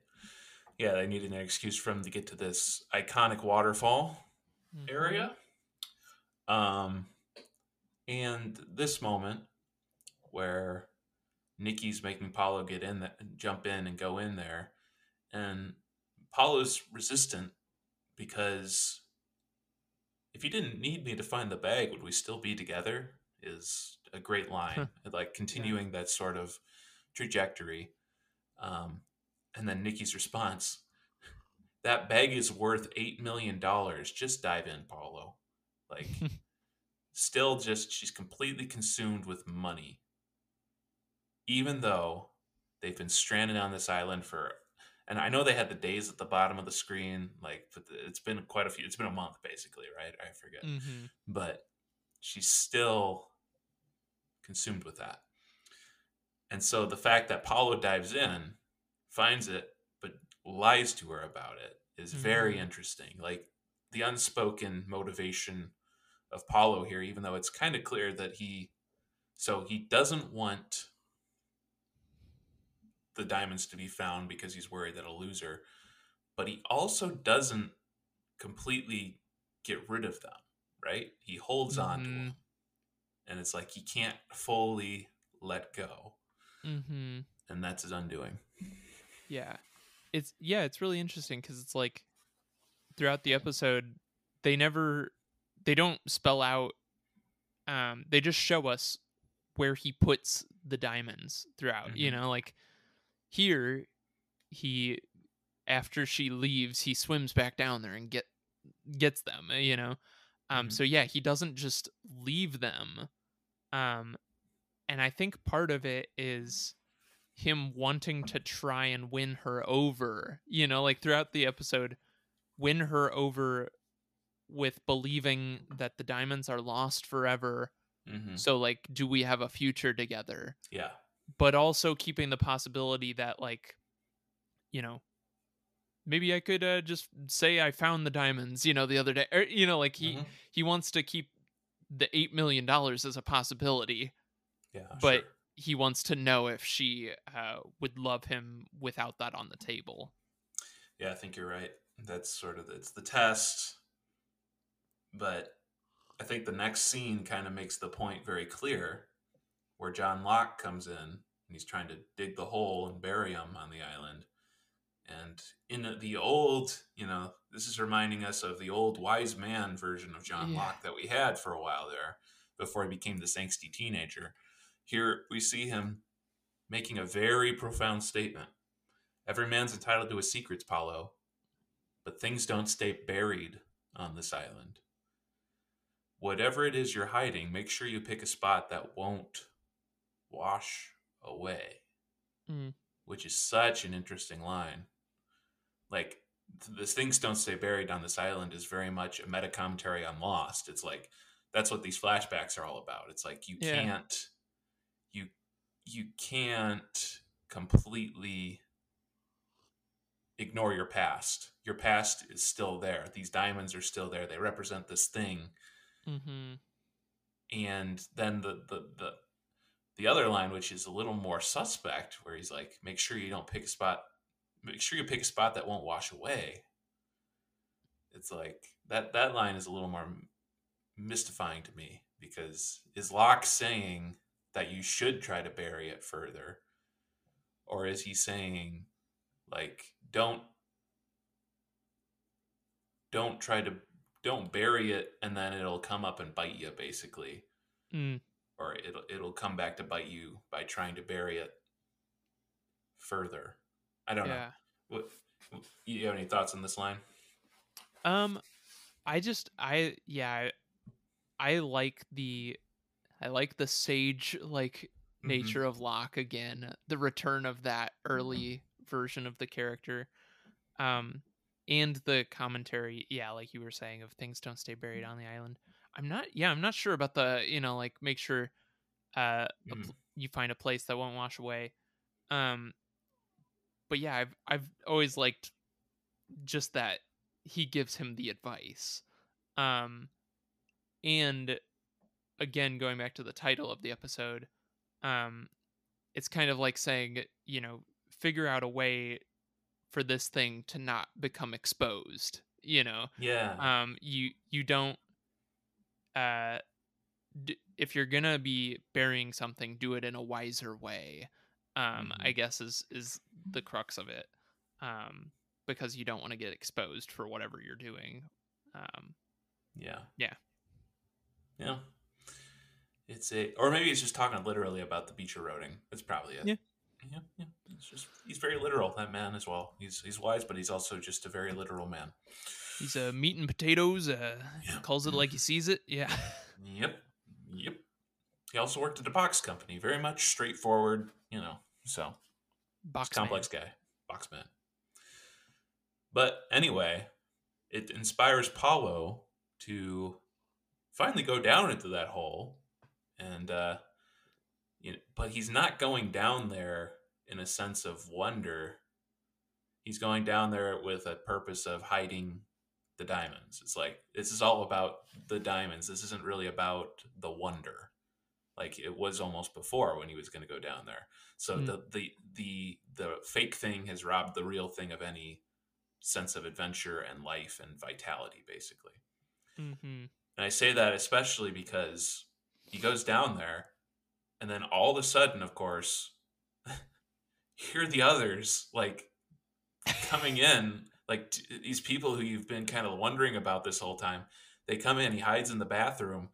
Yeah, they needed an excuse for them to get to this iconic waterfall Mhm. area. Um, and this moment where Nikki's making Paulo get in, that, jump in and go in there, and Apollo's resistant because if you didn't need me to find the bag, would we still be together? Is a great line. like continuing that sort of trajectory. Um, and then Nikki's response that bag is worth $8 million. Just dive in, Paulo. Like, (laughs) still just, she's completely consumed with money. Even though they've been stranded on this island for, and I know they had the days at the bottom of the screen, like, but it's been quite a few, it's been a month basically, right? I forget. Mm-hmm. But she's still consumed with that. And so the fact that Paulo dives in, finds it, but lies to her about it is very Mhm. interesting. Like the unspoken motivation of Paulo here, even though it's kind of clear that he, so he doesn't want the diamonds to be found because he's worried that he'll lose her, but he also doesn't completely get rid of them, right? He holds on to Mhm. them. And it's like he can't fully let go. Mm-hmm. And that's his undoing. Yeah. It's yeah, it's really interesting because it's like throughout the episode, they never they don't spell out um they just show us where he puts the diamonds throughout. You Mhm. know, like here he after she leaves, he swims back down there and get gets them, uh, you know. Um Mhm. so yeah, he doesn't just leave them. Um and I think part of it is him wanting to try and win her over, you know, like throughout the episode, win her over with believing that the diamonds are lost forever. Mm-hmm. So, like, do we have a future together? Yeah. But also keeping the possibility that, like, you know, maybe I could uh, just say I found the diamonds, you know, the other day. Or, you know, like he Mhm. he wants to keep the eight million dollars as a possibility. Yeah. but sure. he wants to know if she uh, would love him without that on the table. Yeah, I think you're right. That's sort of it's the test. But I think the next scene kind of makes the point very clear where John Locke comes in and he's trying to dig the hole and bury him on the island. And in the old, you know, this is reminding us of the old wise man version of John Yeah. Locke that we had for a while there before he became this angsty teenager. Here we see him making a very profound statement. Every man's entitled to his secrets, Paulo, but things don't stay buried on this island. Whatever it is you're hiding, make sure you pick a spot that won't wash away. Mm. Which is such an interesting line. Like, th- the things don't stay buried on this island is very much a meta commentary on Lost. It's like, that's what these flashbacks are all about. It's like, you Yeah. can't, you, you can't completely ignore your past. Your past is still there. These diamonds are still there. They represent this thing. Mm-hmm. And then the the the the other line, which is a little more suspect, where he's like, "Make sure you don't pick a spot. Make sure you pick a spot that won't wash away." It's like that. That line is a little more mystifying to me because is Locke saying that you should try to bury it further, or is he saying like don't don't try to don't bury it and then it'll come up and bite you basically Mm. Or it'll it'll come back to bite you by trying to bury it further i don't Yeah. know what you have any thoughts on this line Um, I just I yeah I, I like the I like the sage like Mhm. nature of Locke again. The return of that early version of the character. Um and the commentary, yeah, like you were saying of things don't stay buried on the island. I'm not yeah, I'm not sure about the, you know, like make sure uh a Mhm. pl- you find a place that won't wash away. Um but yeah, I've I've always liked just that he gives him the advice. Um and again going back to the title of the episode, um it's kind of like saying, you know, figure out a way for this thing to not become exposed, you know. yeah Um you you don't uh d- if you're going to be burying something, do it in a wiser way. Um I Mhm. guess is is the crux of it. Um because you don't want to get exposed for whatever you're doing. Um, Yeah. Yeah. Yeah. It's a, or maybe it's just talking literally about the beach eroding. That's probably it. Yeah. Yeah. Yeah. It's just he's very literal. That man as well. He's he's wise, but he's also just a very literal man. He's uh, meat and potatoes. Uh, Yeah. calls it like he sees it. Yeah. (laughs) Yep. Yep. He also worked at a box company. Very much straightforward. You know. So Box complex guy, Boxman. But anyway, it inspires Paulo to finally go down into that hole, and uh, you know, but he's not going down there in a sense of wonder. He's going down there with a purpose of hiding the diamonds. It's like this is all about the diamonds. This isn't really about the wonder, like it was almost before when he was going to go down there. So Hmm. the, the the the fake thing has robbed the real thing of any sense of adventure and life and vitality, basically. Mm-hmm. And I say that especially because he goes down there, and then all of a sudden, of course, (laughs) hear the others like coming in, like t- these people who you've been kind of wondering about this whole time. They come in, he hides in the bathroom,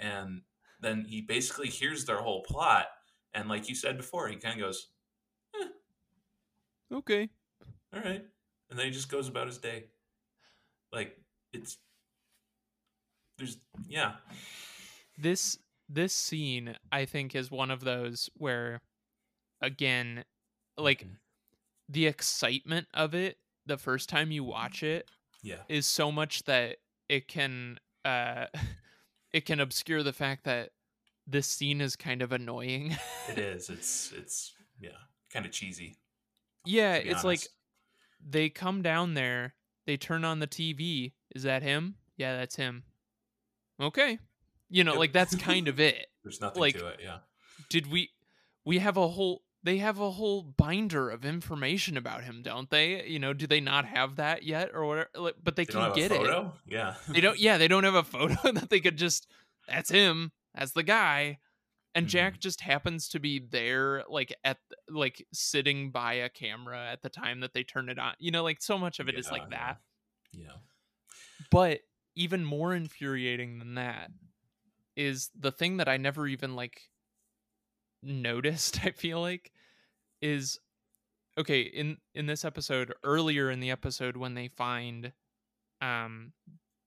and then he basically hears their whole plot. And like you said before, he kind of goes, Okay. all right. And then he just goes about his day. Like, it's. There's. Yeah. this this scene i think is one of those where again like Mhm. the excitement of it the first time you watch it Yeah. is so much that it can uh (laughs) it can obscure the fact that this scene is kind of annoying It (laughs) is. It's, it's, yeah, kind of cheesy. yeah it's like they come down there they turn on the tv is that him yeah that's him okay you know Yep. like that's kind of (laughs) it There's nothing like- to it. Yeah. did we we have a whole they have a whole binder of information about him don't they you know do they not have that yet or whatever like, but they, They can get it? Yeah. they don't (laughs) yeah they don't have a photo (laughs) that they could just that's him that's the guy and Mm-hmm. jack just happens to be there like at like sitting by a camera at the time that they turn it on you know like so much of it is Yeah, like yeah. that Yeah. but even more infuriating than that is the thing that I never even like noticed, (laughs) I feel like, is okay, in in this episode, earlier in the episode when they find um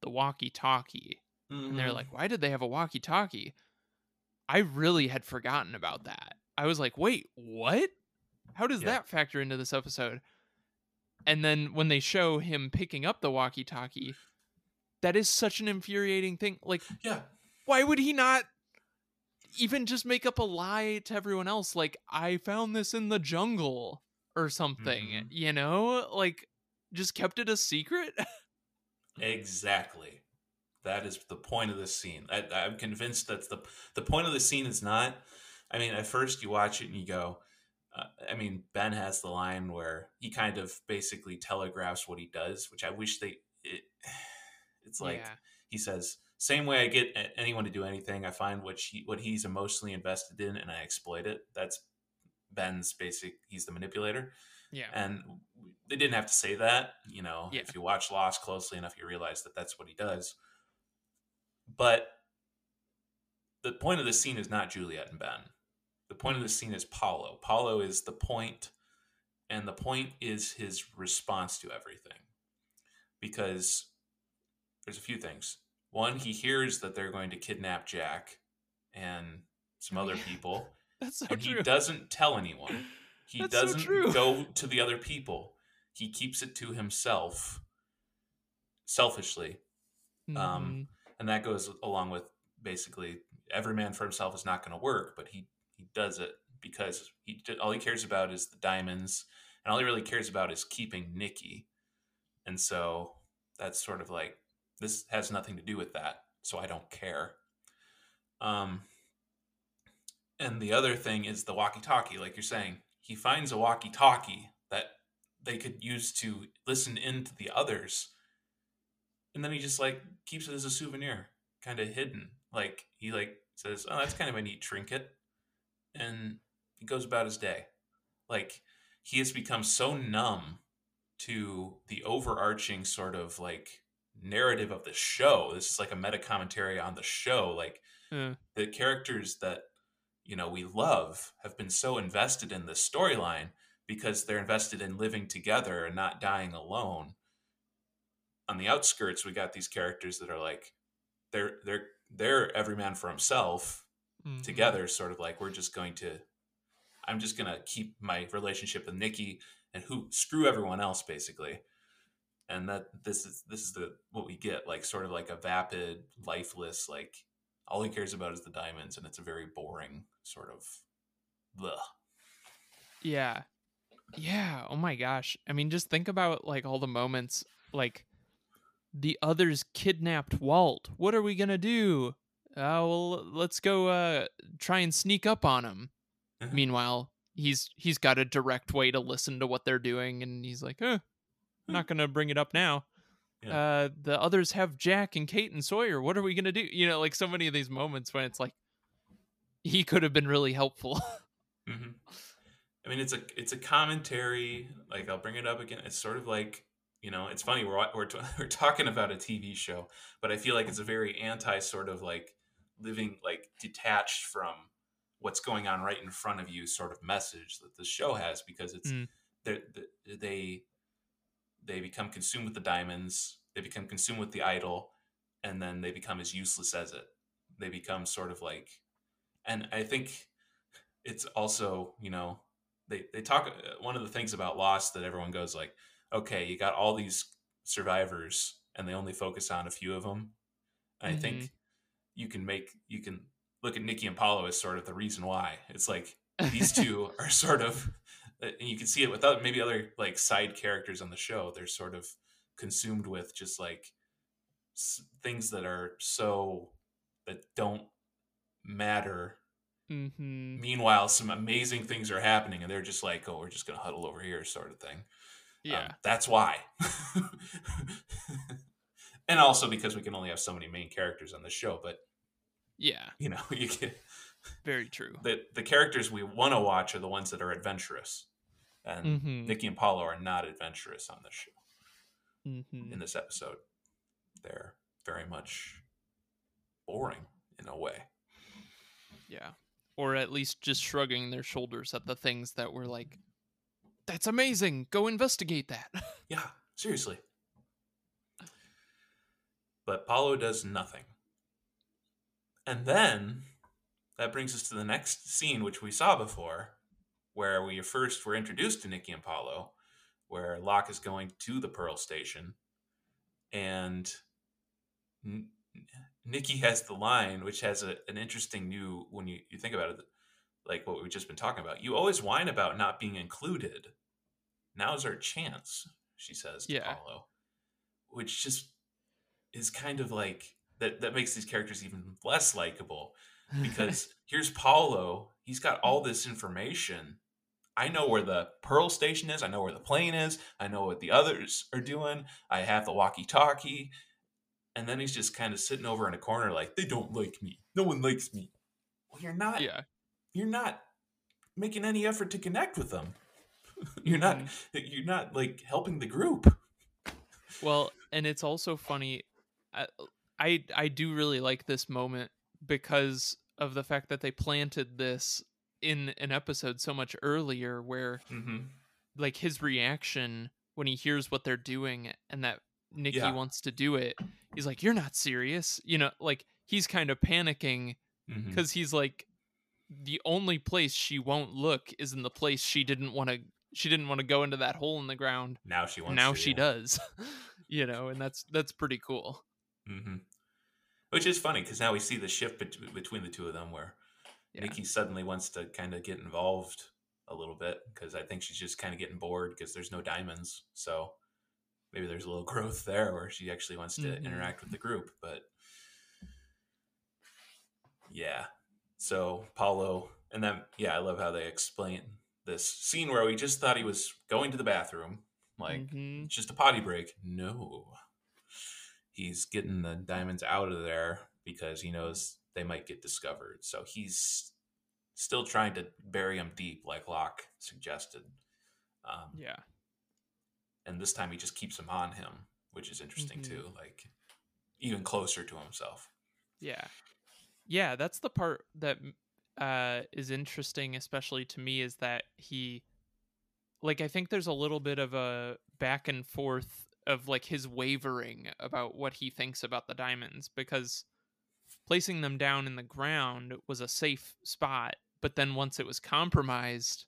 the walkie-talkie and they're Mhm. like, "Why did they have a walkie-talkie?" I really had forgotten about that. I was like, "Wait, what? How does Yeah. that factor into this episode?" And then when they show him picking up the walkie-talkie, that is such an infuriating thing. Like, yeah. why would he not even just make up a lie to everyone else like I found this in the jungle or something, Mhm. you know? Like just kept it a secret? (laughs) Exactly. That is the point of this scene. I, I'm convinced that's the the point of the scene is not. I mean, at first you watch it and you go. Uh, I mean, Ben has the line where he kind of basically telegraphs what he does, which I wish they. It, (sighs) it's like yeah. he says, "Same way I get anyone to do anything, I find what he what he's emotionally invested in, and I exploit it." That's Ben's basic. He's the manipulator Yeah. and they didn't have to say that you know Yeah. if you watch lost closely enough you realize that that's what he does but the point of the scene is not juliet and ben the point of the scene is paulo paulo is the point and the point is his response to everything because there's a few things one he hears that they're going to kidnap jack and some other people (laughs) That's so and true. he doesn't tell anyone he That's doesn't true. go to the other people he keeps it to himself selfishly um, Mhm. and that goes along with basically every man for himself is not going to work but he he does it because he all he cares about is the diamonds and all he really cares about is keeping nikki and so that's sort of like this has nothing to do with that so i don't care. Um and the other thing is the walkie-talkie like you're saying. He finds a walkie-talkie that they could use to listen in to the others and then he just like keeps it as a souvenir kind of hidden. Like he like says oh that's kind of a neat trinket and he goes about his day. Like he has become so numb to the overarching sort of like narrative of the show. This is like a meta commentary on the show. Like Uh, the characters that you know we love have been so invested in this storyline because they're invested in living together and not dying alone. On the outskirts, we got these characters that are like they're they're they're every man for himself mhm. together, sort of like we're just going to I'm just gonna keep my relationship with Nikki and who screw everyone else basically. And that this is this is the what we get, like sort of like a vapid, lifeless, like all he cares about is the diamonds, and it's a very boring sort of Ugh. Yeah. Yeah. Oh my gosh. I mean, just think about like all the moments like the others kidnapped Walt. What are we going to do? Uh, well, let's go uh try and sneak up on him. Mhm. Meanwhile, he's he's got a direct way to listen to what they're doing and he's like, "Eh, not going to bring it up now." Yeah. Uh the others have Jack and Kate and Sawyer. What are we going to do? You know, like so many of these moments when it's like he could have been really helpful. (laughs) hmm I mean, it's a it's a commentary. Like I'll bring it up again. It's sort of like you know, it's funny we're we're, (laughs) we're talking about a TV show, but I feel like it's a very anti sort of like living like detached from what's going on right in front of you sort of message that the show has because it's Mm. they they become consumed with the diamonds, they become consumed with the idol, and then they become as useless as it. They become sort of like, and I think it's also you know they they talk uh, one of the things about Lost that everyone goes like, okay, you got all these survivors and they only focus on a few of them. And I think you can make you can look at Nikki and Paulo as sort of the reason why. It's like these (laughs) two are sort of and you can see it without maybe other like side characters on the show. They're sort of consumed with just like s- things that are so that don't matter Mm-hmm. meanwhile some amazing things are happening and they're just like oh we're just gonna huddle over here sort of thing Um, Yeah. that's why (laughs) and also because we can only have so many main characters on the show but yeah. you know (laughs) you get Very true. the, the characters we want to watch are the ones that are adventurous and hmm nikki and paulo are not adventurous on this show hmm in this episode they're very much boring in a way Yeah. Or at least just shrugging their shoulders at the things that were like, that's amazing. Go investigate that. (laughs) Yeah, seriously. But Paulo does nothing. And then that brings us to the next scene, which we saw before, where we first were introduced to Nikki and Paulo, where Locke is going to the Pearl Station. And N- Nikki has the line, which has a, an interesting new, when you, you think about it, like what we've just been talking about. You always whine about not being included. Now's our chance, she says to Yeah. Paulo, which just is kind of like that. That makes these characters even less likable (laughs) because here's Paulo. He's got all this information. I know where the Pearl Station is. I know where the plane is. I know what the others are doing. I have the walkie-talkie, and then he's just kind of sitting over in a corner, like they don't like me. No one likes me. Well, you're not. yeah. You're not making any effort to connect with them. (laughs) you're not. Mhm. You're not like helping the group. Well, and it's also funny. I, I I do really like this moment because of the fact that they planted this in an episode so much earlier, where Mm-hmm. like his reaction when he hears what they're doing and that Nikki Yeah. wants to do it, he's like, "You're not serious," you know, like he's kind of panicking Mm-hmm. because he's like, the only place she won't look is in the place she didn't want to. She didn't want to go into that hole in the ground. Now she wants. now to, she yeah. does, (laughs) you know, and that's that's pretty cool. hmm Which is funny because now we see the shift bet- between the two of them, where Yeah. Nikki suddenly wants to kind of get involved a little bit because I think she's just kind of getting bored because there's no diamonds. So maybe there's a little (laughs) growth there where she actually wants to Mhm. interact with the group. But yeah, so Paulo, and then yeah, I love how they explain this scene where we just thought he was going to the bathroom, like Mhm. it's just a potty break. No. He's getting the diamonds out of there because he knows they might get discovered. So he's still trying to bury them deep, like Locke suggested. Um, yeah, and this time he just keeps them on him, which is interesting Mhm. too. Like even closer to himself. Yeah. Yeah, that's the part that uh is interesting especially to me is that he like I think there's a little bit of a back and forth of like his wavering about what he thinks about the diamonds because placing them down in the ground was a safe spot, but then once it was compromised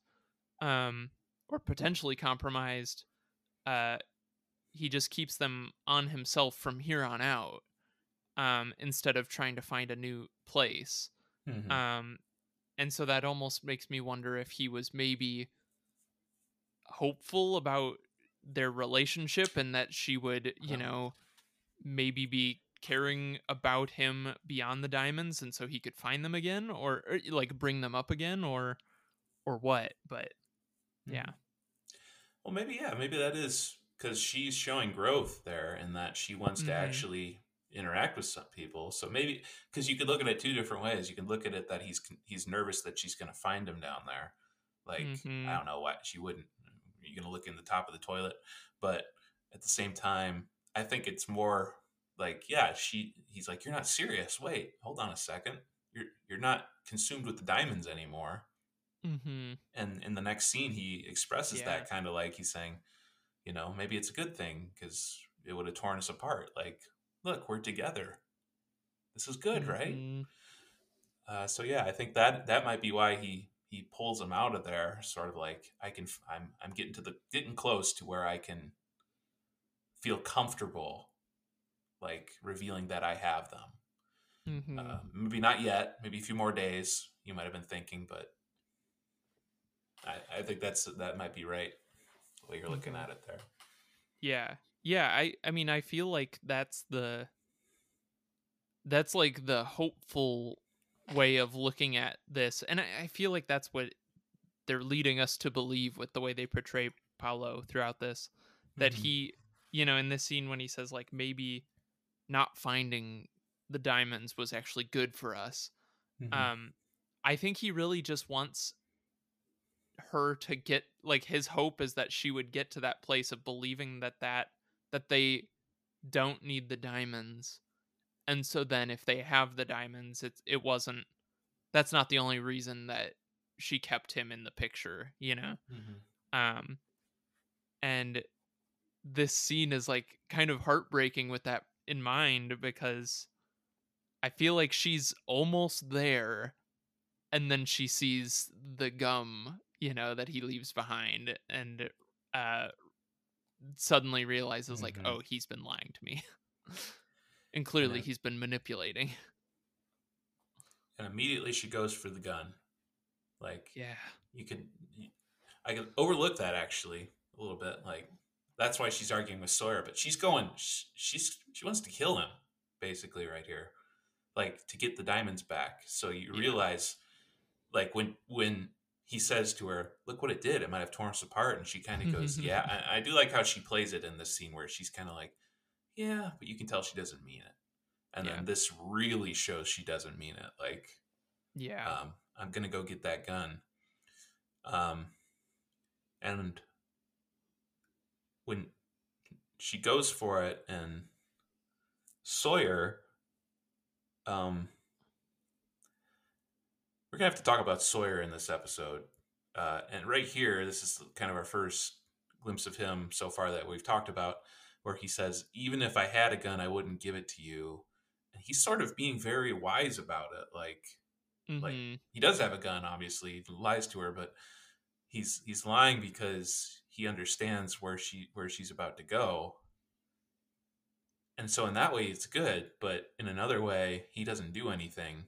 um or potentially compromised uh he just keeps them on himself from here on out um, instead of trying to find a new place. Mhm. Um, and so that almost makes me wonder if he was maybe hopeful about their relationship and that she would, you Oh. know, maybe be caring about him beyond the diamonds and so he could find them again or, or like bring them up again or or what but yeah Well, maybe yeah, maybe that is because she's showing growth there, and that she wants to Mhm. actually interact with some people. So maybe because you could look at it two different ways. You can look at it that he's he's nervous that she's going to find him down there. Like Mhm. I don't know why she wouldn't. You're going to look in the top of the toilet, but at the same time, I think it's more like yeah, she. He's like, you're not serious. Wait, hold on a second. You're you're not consumed with the diamonds anymore mm-hmm. and in the next scene he expresses Yeah. that kind of like he's saying you know maybe it's a good thing because it would have torn us apart like look we're together this is good right Mhm. uh, so yeah i think that that might be why he he pulls him out of there sort of like i can i'm i'm getting to the getting close to where i can feel comfortable like revealing that i have them Mhm. uh, maybe not yet maybe a few more days you might have been thinking but i, I think that's that might be right the way you're looking Mhm. at it there Yeah. Yeah, I I mean I feel like that's the that's like the hopeful way of looking at this. And I, I feel like that's what they're leading us to believe with the way they portray Paulo throughout this. That Mhm. he you know, in this scene when he says like maybe not finding the diamonds was actually good for us. Mhm. Um I think he really just wants her to get like his hope is that she would get to that place of believing that that that they don't need the diamonds and so then if they have the diamonds it it wasn't that's not the only reason that she kept him in the picture you know Mhm. um and this scene is like kind of heartbreaking with that in mind because i feel like she's almost there and then she sees the gum you know that he leaves behind and uh suddenly realizes like Mhm. oh he's been lying to me (laughs) and clearly he's been manipulating. And immediately she goes for the gun. Like yeah. you can you- i can overlook that actually a little bit like that's why she's arguing with sawyer but she's going sh- she's she wants to kill him basically right here like to get the diamonds back. So you Yeah. realize like when when he says to her look what it did it might have torn us apart and she kind of goes yeah (laughs) I, I do like how she plays it in this scene where she's kind of like yeah but you can tell she doesn't mean it and Yeah. then this really shows she doesn't mean it like yeah um, I'm gonna go get that gun. Um, and when she goes for it, and Sawyer, um, we're gonna have to talk about Sawyer in this episode. Uh, and right here, this is kind of our first glimpse of him so far that we've talked about, where he says, "Even if I had a gun, I wouldn't give it to you." And he's sort of being very wise about it, like like Mhm. he does have a gun obviously he lies to her but he's he's lying because he understands where she where she's about to go and so in that way it's good but in another way he doesn't do anything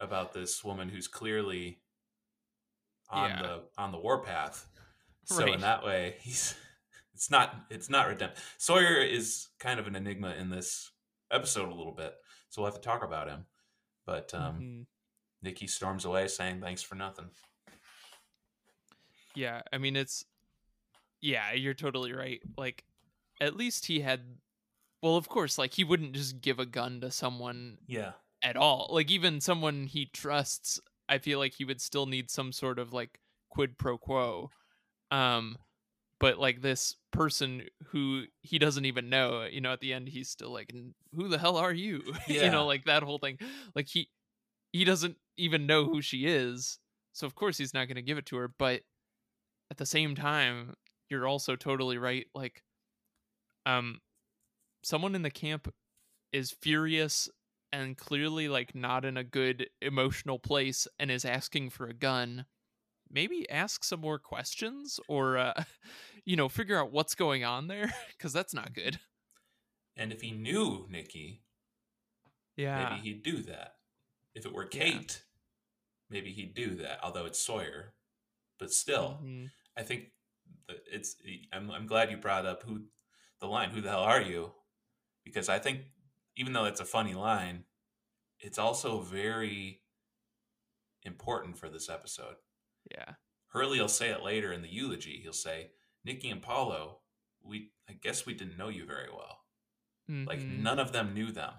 about this woman who's clearly on Yeah. the on the warpath so Right. in that way he's it's not it's not redemptive sawyer is kind of an enigma in this episode a little bit so we'll have to talk about him but um Mhm. Nikki storms away saying thanks for nothing. Yeah, I mean it's yeah, you're totally right. Like at least he had well, of course, like he wouldn't just give a gun to someone Yeah. at all. Like even someone he trusts, I feel like he would still need some sort of like quid pro quo. Um but like this person who he doesn't even know you know at the end he's still like "N- who the hell are you? (laughs) You know like that whole thing. Like he he doesn't even know who she is so of course he's not going to give it to her but at the same time you're also totally right like um someone in the camp is furious and clearly like not in a good emotional place and is asking for a gun maybe ask some more questions or uh (laughs) you know figure out what's going on there because that's not good And if he knew Nikki, yeah maybe he'd do that. If it were Yeah. Kate, maybe he'd do that. Although it's Sawyer, but still, Mhm. I think it's. I'm, I'm glad you brought up who the line. Who the hell are you? Because I think even though it's a funny line, it's also very important for this episode. Yeah Hurley will say it later in the eulogy. He'll say, "Nikki and Paulo, we I guess we didn't know you very well. Like Mhm. none of them knew them.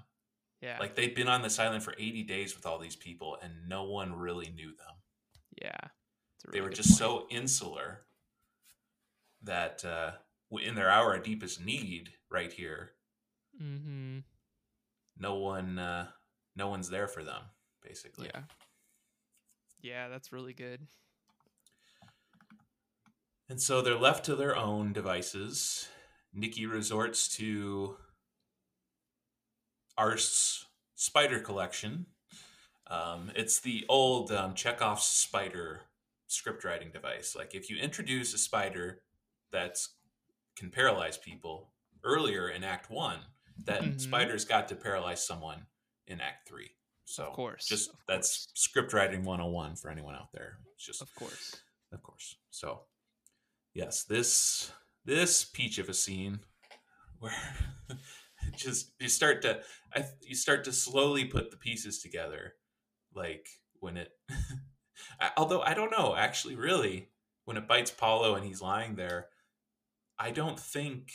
yeah Like they'd been on this island for 80 days with all these people, and no one really knew them. yeah a They were just point. so insular that uh, in their hour of deepest need, right here, mm-hmm. no one, uh, no one's there for them, basically. yeah yeah that's really good And so they're left to their own devices. Nikki resorts to Arzt's spider collection. Um, it's the old um, Chekhov's spider script writing device. Like if you introduce a spider that can paralyze people earlier in Act One, that Mhm. spider's got to paralyze someone in Act Three. So of course just of that's course, script writing 101 for anyone out there. It's just of course of course. So, yes, this this peach of a scene where (laughs) just you start to I, you start to slowly put the pieces together, like when it. (laughs) I- although I don't know, actually, really, when it bites Paulo and he's lying there, I don't think.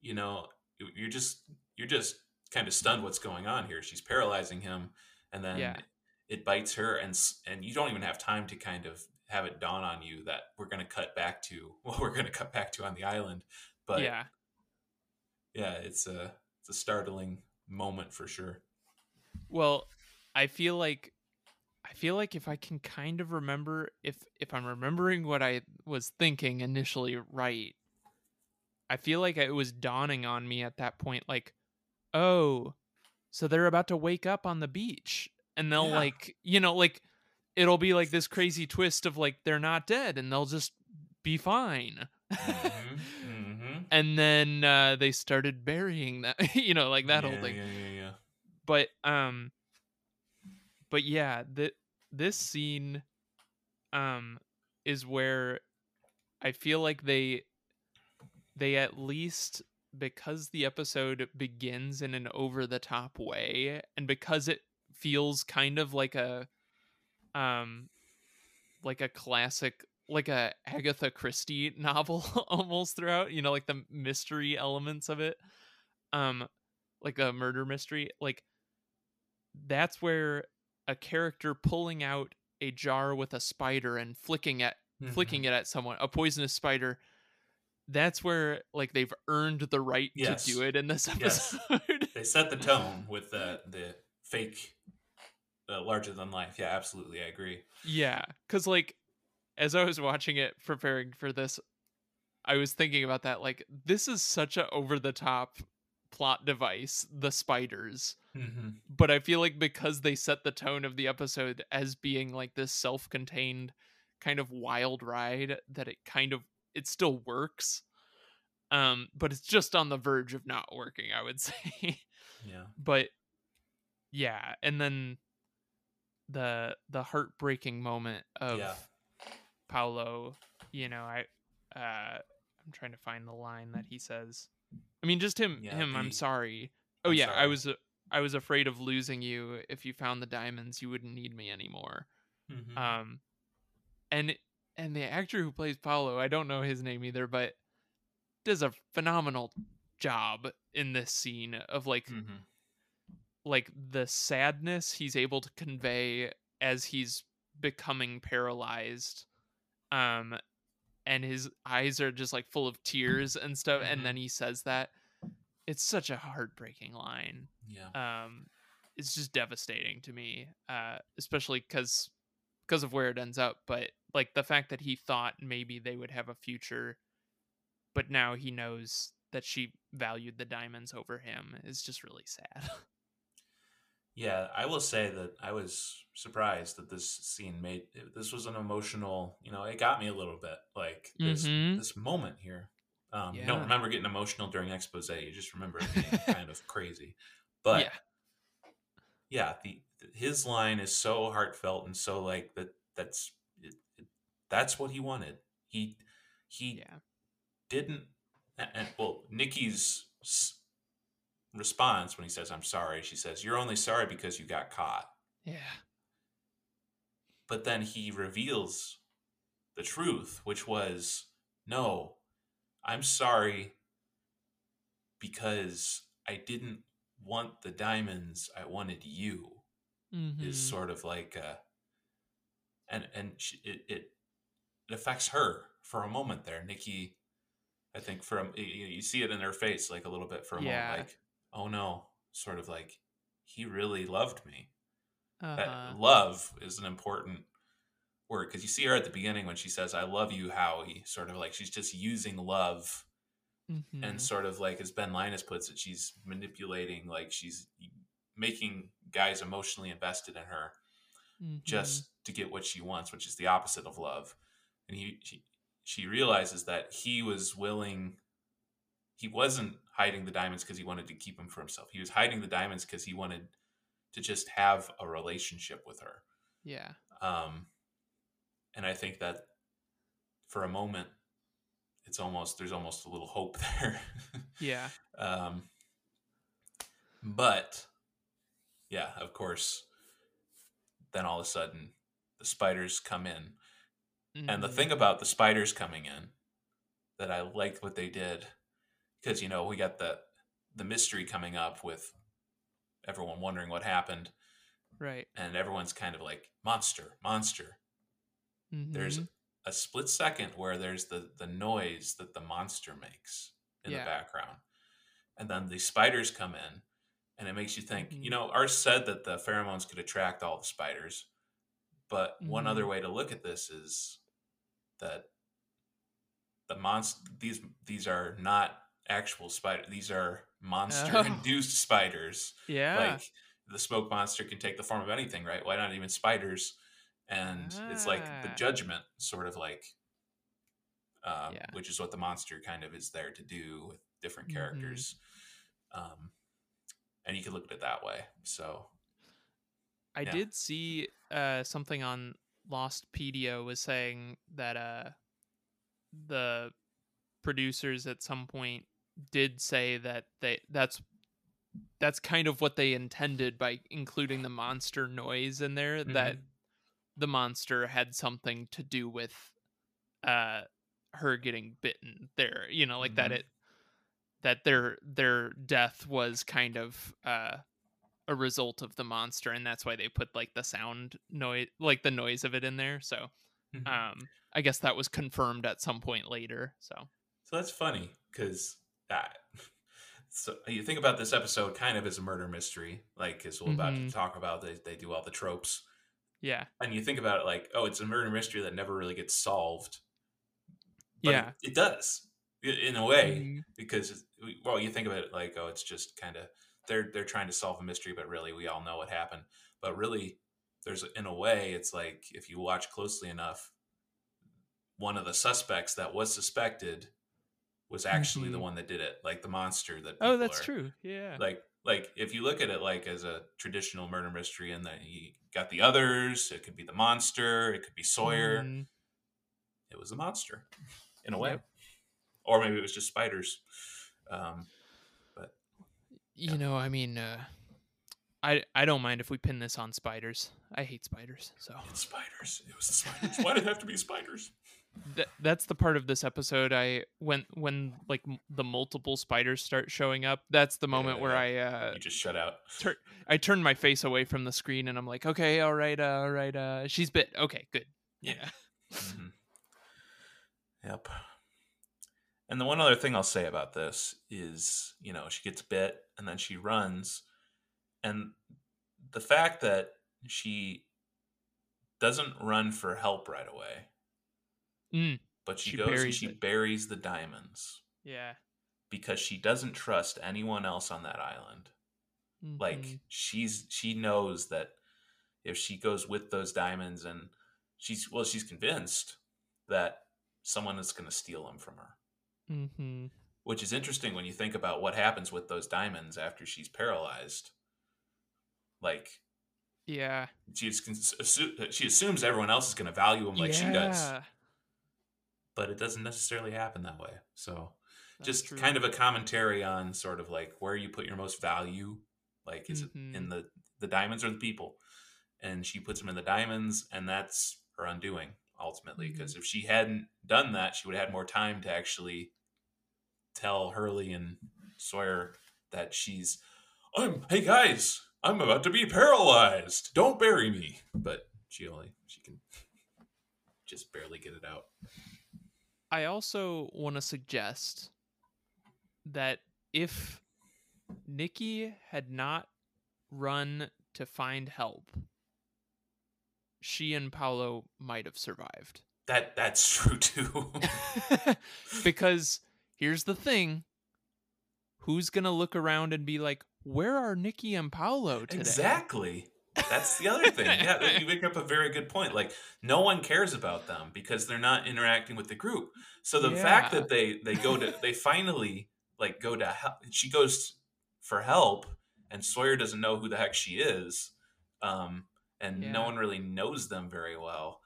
You know, you- you're just you're just kind of stunned what's going on here. She's paralyzing him, and then Yeah. it bites her and s- and you don't even have time to kind of have it dawn on you that we're going to cut back to (laughs) what we're going to cut back to on the island but yeah, yeah it's a it's a startling moment for sure. Well, I feel like I feel like if I can kind of remember if if I'm remembering what I was thinking initially right, I feel like it was dawning on me at that point like, oh, so they're about to wake up on the beach. And they'll Yeah. like, you know, like it'll be like this crazy twist of like they're not dead and they'll just be fine. Mhm, (laughs) mhm. and then uh, they started burying that, (laughs) you know, like that yeah, whole thing yeah yeah yeah but um but yeah the this scene um is where i feel like they they at least because the episode begins in an over the top way and because it feels kind of like a um like a classic like a agatha christie (laughs) novel (laughs) almost throughout you know like the mystery elements of it um like a murder mystery like that's where a character pulling out a jar with a spider and flicking at flicking it at someone a poisonous spider that's where like they've earned the right Yes. to do it in this (laughs) Yes. episode they set the tone with the the fake uh, larger than life yeah absolutely i agree yeah cuz like as i was watching it preparing for this i was thinking about that like this is such a over the top plot device the spiders mm-hmm. but I feel like because they set the tone of the episode as being like this self-contained kind of wild ride that it kind of it still works. Um but it's just on the verge of not working, I would (laughs) say. yeah but yeah, and then the the heartbreaking moment of Yeah. Paulo, you know, I uh I'm trying to find the line that he says. I mean just him Yeah, him I'm sorry. Oh I'm yeah, I was uh, I was afraid of losing you. If you found the diamonds, you wouldn't need me anymore. Mhm. Um, and and the actor who plays Paulo, I don't know his name either, but does a phenomenal job in this scene of like Mhm. Like the sadness he's able to convey as he's becoming paralyzed. Um, and his eyes are just like full of (clears throat) tears and stuff Mhm. and then he says that it's such a heartbreaking line Yeah. um it's just devastating to me uh especially because because of where it ends up but like the fact that he thought maybe they would have a future but now he knows that she valued the diamonds over him is just really sad (laughs) Yeah, I will say that I was surprised that this scene made this was an emotional. You know, it got me a little bit like this Mhm. this moment here. Um, You don't remember getting emotional during exposé. You just remember it being (laughs) kind of crazy. But yeah yeah, the his line is so heartfelt and so like that. That's it, it, that's what he wanted. He he yeah didn't. And, and well, Nikki's response when he says, "I'm sorry," she says, "You're only sorry because you got caught." yeah but then he reveals the truth, which was no, I'm sorry because I didn't want the diamonds, I wanted you. Mhm. Is sort of like, uh, and and she, it, it it affects her for a moment there. Nikki, I think from you, you see it in her face like a little bit for a Yeah. moment, like oh no, sort of like he really loved me uh-huh. that love is an important word because you see her at the beginning when she says i love you howie sort of like she's just using love Mhm. and sort of like as ben linus puts it she's manipulating like she's making guys emotionally invested in her Mhm. just to get what she wants which is the opposite of love and he she, she realizes that he was willing he wasn't hiding the diamonds because he wanted to keep them for himself. He was hiding the diamonds because he wanted to just have a relationship with her. Yeah. Um, and I think that for a moment, it's almost there's almost a little hope (laughs) there. yeah. Um, but yeah, of course, then all of a sudden the spiders come in, and the Mhm. thing about the spiders coming in that I liked what they did because you know we got the the mystery coming up with everyone wondering what happened, right and everyone's kind of like monster, monster. there's Mhm. a split second where there's the the noise that the monster makes in Yeah. the background and then the spiders come in and it makes you think you Mhm. know Arzt said that the pheromones could attract all the spiders but one other Mhm. way to look at this is that the monster these these are not actual spider these are monster induced spiders yeah like the smoke monster can take the form of anything right why not even spiders and it's like the Ah. judgment sort of like um, Yeah. which is what the monster kind of is there to do with different Mhm. characters um, and you can look at it that way so I Yeah. did see uh, something on Lostpedia was saying that uh, the producers at some point did say that they that's that's kind of what they intended by including the monster noise in there that Mhm. the monster had something to do with uh her getting bitten there you know like that Mhm. it that their their death was kind of uh a result of the monster and that's why they put like the sound noise like the noise of it in there so Mhm. um i guess that was confirmed at some point later so so that's funny because so you think about this episode kind of as a murder mystery like as we're about to Mhm. talk about they, they do all the tropes. Yeah. And you think about it like oh it's a murder mystery that never really gets solved. But yeah. it, it does in a way Mhm. because well you think of it like oh it's just kind of they're they're trying to solve a mystery but really we all know what happened. But really there's in a way it's like if you watch closely enough one of the suspects that was suspected was actually the Mhm. one that did it like the monster that oh that's are- true yeah. like like if you look at it like as a traditional murder mystery and that you got the others it could be the monster it could be sawyer. Mhm. it was the monster in a way. Yep. or maybe it was just spiders um but you know i mean uh i i don't mind if we pin this on spiders. I hate spiders so. It's spiders. It was the spiders. Why did it have to be spiders (laughs) Th- that's the part of this episode I when when like m- the multiple spiders start showing up. That's the moment where I uh you just shut out tur- I turn my face away from the screen and I'm like, okay, all right, uh, all right, uh, she's bit. Okay, good. Yeah. Yeah. Mhm. (laughs) Yep. And the one other thing I'll say about this is, you know, she gets bit and then she runs. And the fact that she doesn't run for help right away, Mm, but she, She goes and she it. buries the diamonds yeah. because she doesn't trust anyone else on that island. Like Mhm. she's she knows that if she goes with those diamonds and she's well, she's convinced that someone is going to steal them from her. Mm-hmm. which is interesting when you think about what happens with those diamonds after she's paralyzed. Like Yeah. she's cons- she assumes everyone else is going to value them like she does, Yeah, but it doesn't necessarily happen that way. So that's just true. kind of a commentary on sort of like where you put your most value. Like is Mhm. it in the the diamonds or the people? And she puts them in the diamonds, and that's her undoing ultimately. Because if she hadn't done that, she would have had more time to actually tell Hurley and Sawyer that she's, I'm, hey guys, I'm about to be paralyzed. Don't bury me. But she only, she can (laughs) just barely get it out. I also want to suggest that if Nikki had not run to find help, she and Paulo might have survived. That that's (laughs) true too. (laughs) because here's the thing who's going to look around and be like, where are Nikki and Paulo today? exactly. That's the other thing. Yeah, you make up a very good point. Like no one cares about them because they're not interacting with the group. So the fact that they they go to they finally like go to help. She goes for help, and Sawyer doesn't know who the heck she is, um, and no one really knows them very well.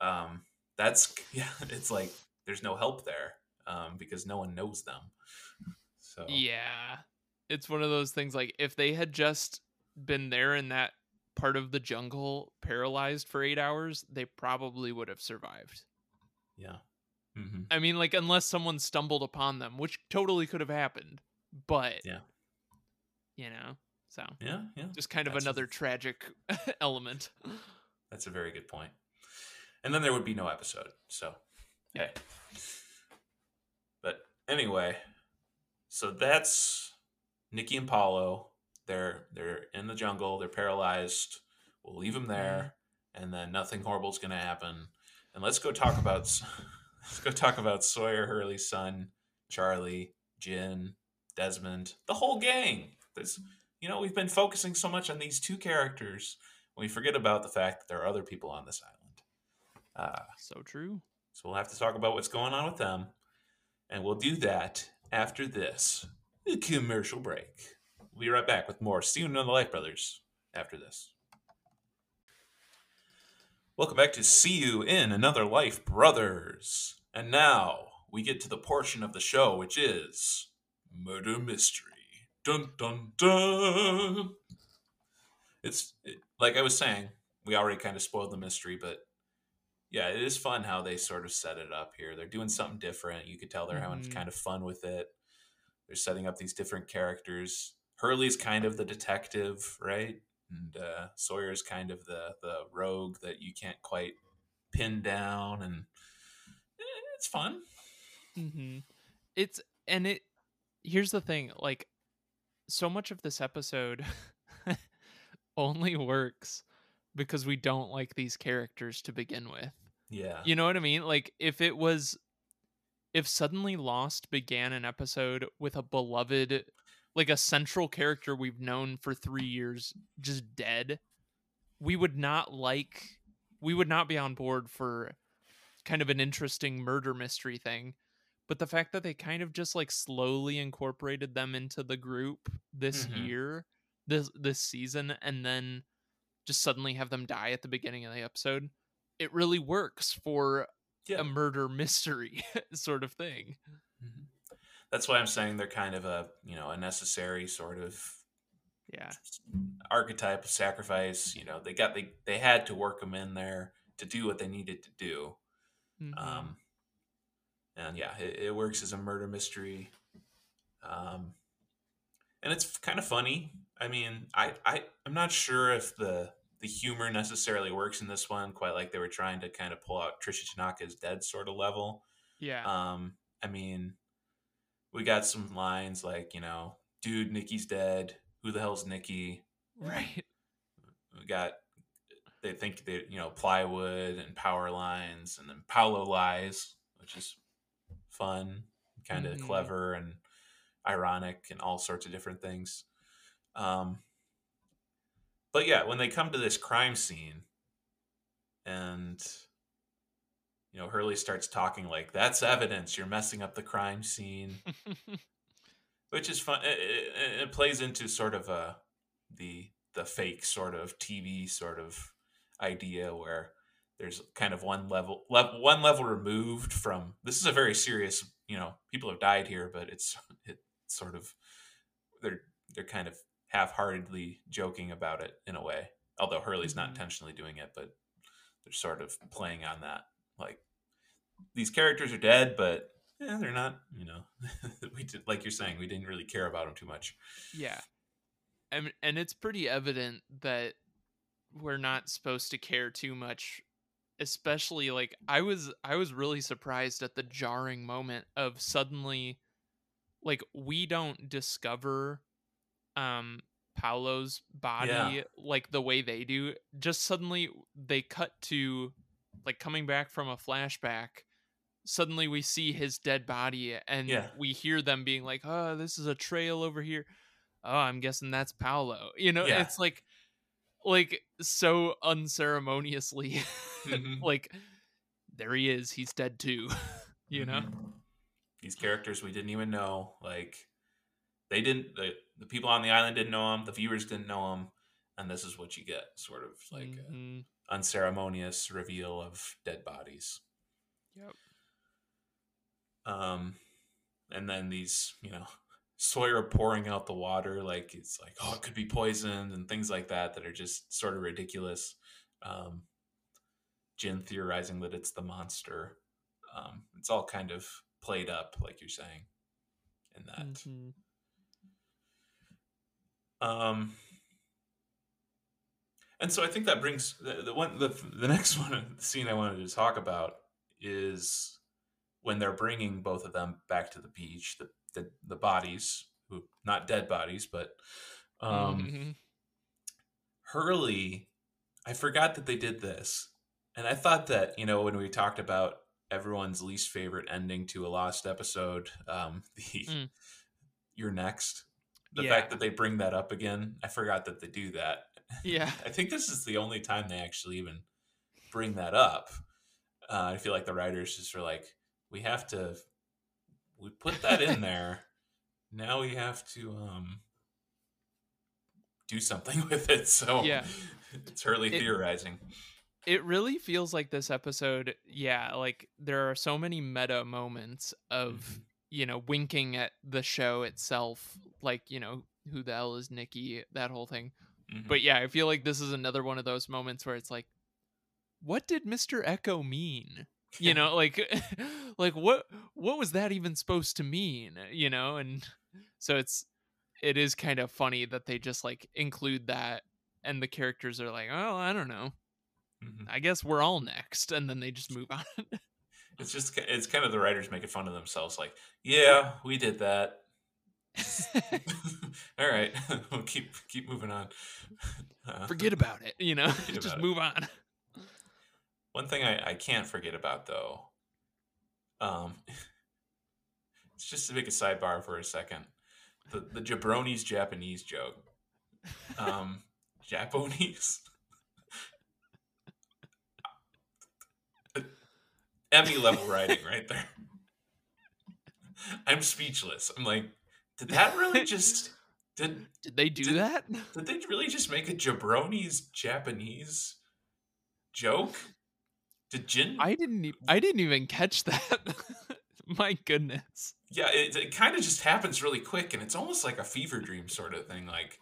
Um, that's (laughs) yeah. It's like there's no help there um, because no one knows them. So Yeah. It's one of those things like if they had just been there in that part of the jungle paralyzed for 8 hours, they probably would have survived. yeah. hmm I mean like unless someone stumbled upon them, which totally could have happened. But Yeah. You know. So, Yeah, yeah. just kind of That's a- another tragic (laughs) element. That's a very good point. And then there would be no episode. So, Yeah. hey. But anyway, so that's Nikki and Paulo. They're they're in the jungle. They're paralyzed. We'll leave them there, and then nothing horrible is going to happen. And let's go talk about (laughs) let's go talk about Sawyer Hurley's Sun, Charlie, Jin, Desmond, the whole gang. There's you know we've been focusing so much on these two characters we forget about the fact that there are other people on this island. Uh, so true. so we'll have to talk about what's going on with them. And we'll do that after this commercial break. We'll be right back with more Steven and the Life Brothers after this. Welcome back to See You in Another Life Brothers. And now we get to the portion of the show which is Murder Mystery. Dun dun dun. It's it, like I was saying, we already kind of spoiled the mystery, but yeah, it is fun how they sort of set it up here. They're doing something different. You could tell they're having Mhm. kind of fun with it. They're setting up these different characters. Hurley's kind of the detective, right? And uh, Sawyer's kind of the the rogue that you can't quite pin down, and eh, it's fun. hmm It's and it. Here's the thing, like, so much of this episode (laughs) only works because we don't like these characters to begin with. Yeah, You know what I mean? Like, if it was, if suddenly Lost began an episode with a beloved, like a central character we've known for three years just dead, we would not like, we would not be on board for kind of an interesting murder mystery thing. But the fact that they kind of just like slowly incorporated them into the group this Mhm. year, this this season, and then just suddenly have them die at the beginning of the episode, it really works for yeah. a murder (laughs) mystery sort of thing. Mhm. That's why I'm saying they're kind of a you know a necessary sort of Yeah. archetype of sacrifice. You know, they got they they had to work them in there to do what they needed to do. Mhm. Um, and yeah, it, it works as a murder mystery. Um, and it's kind of funny. I mean, I, I I'm not sure if the the humor necessarily works in this one quite like they were trying to kind of pull out Trisha Tanaka's dead sort of level. Yeah. Um, I mean, we got some lines like, you know, dude, Nikki's dead. Who the hell's Nikki? right. We got they think that you know plywood and power lines, and then Paulo lies, which is fun, kind of Mhm. clever and ironic, and all sorts of different things. Um, but yeah, when they come to this crime scene, and you know Hurley starts talking like, "That's evidence. You're messing up the crime scene." (laughs) which is fun. It, it, it plays into sort of a the the fake sort of TV sort of idea where there's kind of one level, level one level removed from. This is a very serious. You know, people have died here, but it's it's sort of they're they're kind of half-heartedly joking about it in a way. Although Hurley's not Mhm. intentionally doing it, but they're sort of playing on that. Like these characters are dead, but eh, they're not. You know, (laughs) we did like you're saying, we didn't really care about them too much. Yeah. And and it's pretty evident that we're not supposed to care too much especially like I was I was really surprised at the jarring moment of suddenly like we don't discover um Paulo's body Yeah. like the way they do just suddenly they cut to like coming back from a flashback suddenly we see his dead body and Yeah. we hear them being like oh this is a trail over here oh i'm guessing that's paulo you know Yeah. it's like like so unceremoniously (laughs) Mhm. like there he is he's dead too (laughs) you know Mhm. these characters we didn't even know like they didn't the, the people on the island didn't know him the viewers didn't know him and this is what you get sort of like a Mhm. Unceremonious reveal of dead bodies Yep. um and then these you know (laughs) sawyer pouring out the water like it's like oh it could be poisoned and things like that that are just sort of ridiculous um jin theorizing that it's the monster um it's all kind of played up like you're saying in that Mhm. um and so i think that brings the, the one the, the next (laughs) one the scene i wanted to talk about is when they're bringing both of them back to the beach the the, the bodies who not dead bodies but um Mhm. hurley i forgot that they did this and i thought that you know when we talked about everyone's least favorite ending to a lost episode um (laughs) the Mm. you're next the Yeah. fact that they bring that up again i forgot that they do that yeah. I think this is the only time they actually even bring that up. Uh, i feel like the writers just were like we have to we put that in (laughs) there. Now we have to um do something (laughs) with it. So Yeah. it's hurley It- theorizing. it really feels like this episode yeah like there are so many meta moments of Mhm. you know winking at the show itself like you know who the hell is nikki that whole thing Mhm. but yeah i feel like this is another one of those moments where it's like what did mr eko mean you know like (laughs) like what what was that even supposed to mean you know and so it's it is kind of funny that they just like include that and the characters are like oh i don't know Mhm. I guess we're all next, and then they just move on. it's just it's kind of the writers making fun of themselves like yeah we did that (laughs) all right (laughs) we'll keep keep moving on (laughs) Uh, Forget about it, you know. Just about it. move on. One thing I, I can't forget about though, um, it's just to make a sidebar for a second. The the jabronis Japanese joke. Um, Japanese. Emmy level writing right there. I'm speechless. I'm like, did that really just did (laughs) Did they do Did- that? did they really just make a jabronis Japanese joke? Did Jin I didn't. I didn't even catch that. (laughs) My goodness. yeah it, it kind of just happens really quick and it's almost like a fever dream sort of thing like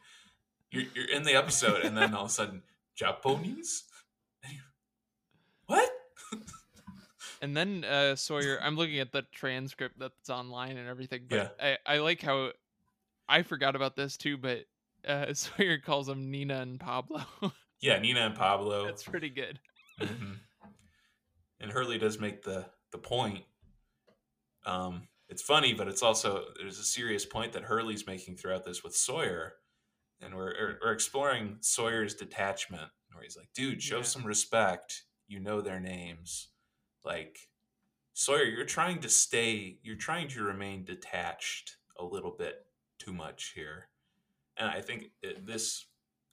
you're, you're in the episode and then all of a sudden japanese (laughs) what And then uh, Sawyer, I'm looking at the transcript that's online and everything. But Yeah. I, I like how I forgot about this too. But uh, (laughs) Sawyer calls them Nina and Pablo. yeah nina and pablo that's pretty good. Mhm. and hurley does make the the point Um, it's funny, but it's also there's a serious point that Hurley's making throughout this with Sawyer, and we're er, we're exploring Sawyer's detachment, where he's like, "Dude, show Yeah. some respect. You know their names. Like Sawyer, you're trying to stay. You're trying to remain detached a little bit too much here." And I think it, this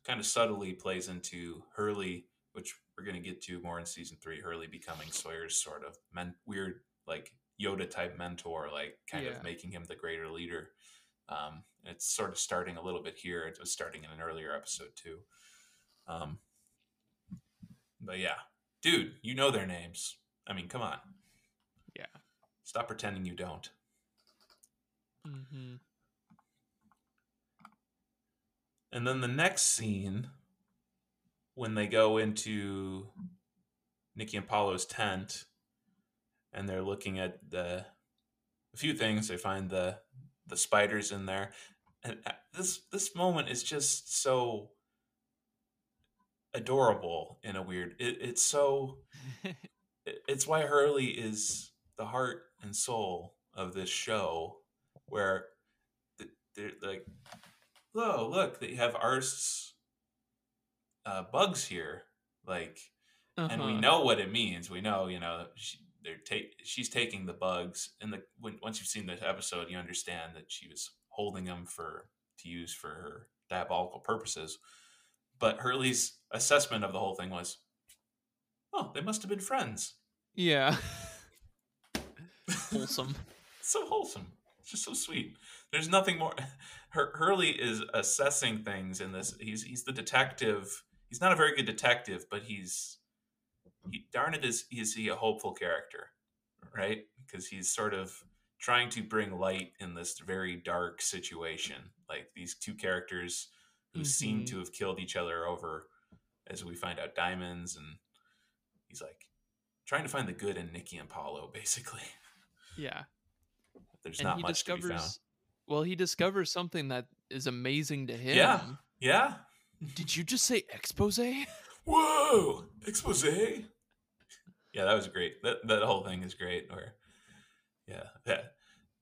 kind of subtly plays into Hurley, which we're going to get to more in season three. Hurley becoming Sawyer's sort of men- weird, like Yoda type mentor, like kind Yeah. of making him the greater leader. Um, it's sort of starting a little bit here. It was starting in an earlier episode too. Um, but yeah, dude, you know their names. I mean, come on, Yeah. stop pretending you don't. Mm-hmm. And then the next scene, when they go into Nikki and Paulo's tent, and they're looking at the a few things, they find the the spiders in there, and uh, this this moment is just so adorable in a weird. It, it's so. (laughs) it- It's why Hurley is the heart and soul of this show, where they're like oh look they have arzt's uh, bugs here like and we Uh-huh. know what it means. We know you know she, they're take she's taking the bugs and the when, once you've seen the episode you understand that she was holding them for to use for her diabolical purposes. But hurley's assessment of the whole thing was oh they must have been friends Yeah. Wholesome. (laughs) so wholesome. It's just so sweet. There's nothing more. (laughs) Hur- Hurley is assessing things in this. He's he's the detective. He's not a very good detective, but he's he, darn it is is he a hopeful character, right? Because he's sort of trying to bring light in this very dark situation. Like these two characters who seem Mhm. to have killed each other over, as we find out, diamonds, and he's like trying to find the good in Nikki and Paulo, (laughs) basically. Yeah. There's and not he much to be found. discovers well, he discovers something that is amazing to him. Yeah. Yeah. Did you just say exposé? Whoa! Exposé. Yeah, that was great. That that whole thing is great. Or yeah, yeah.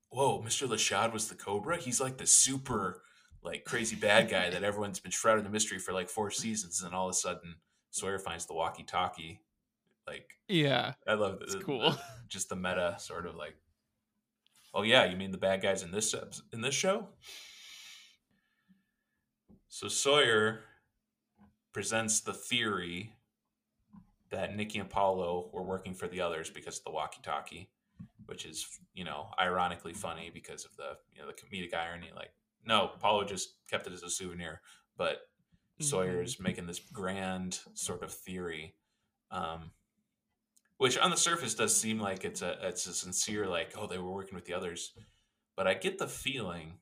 Whoa, Mr. LaShade was the Cobra. He's like the super, like crazy bad guy that everyone's been shrouded in mystery for like four seasons, and then all of a sudden Sawyer finds the walkie-talkie. Like, Yeah. I love this. It's cool. just the meta sort of like. Oh yeah, you mean the bad guys in this in this show? So Sawyer presents the theory that Nikki and Paulo were working for the others because of the walkie-talkie, which is you know ironically funny because of the you know the comedic irony. Like, no, Paulo just kept it as a souvenir, but Sawyer Mhm. is making this grand sort of theory, um, which on the surface does seem like it's a it's a sincere like oh they were working with the others, but I get the feeling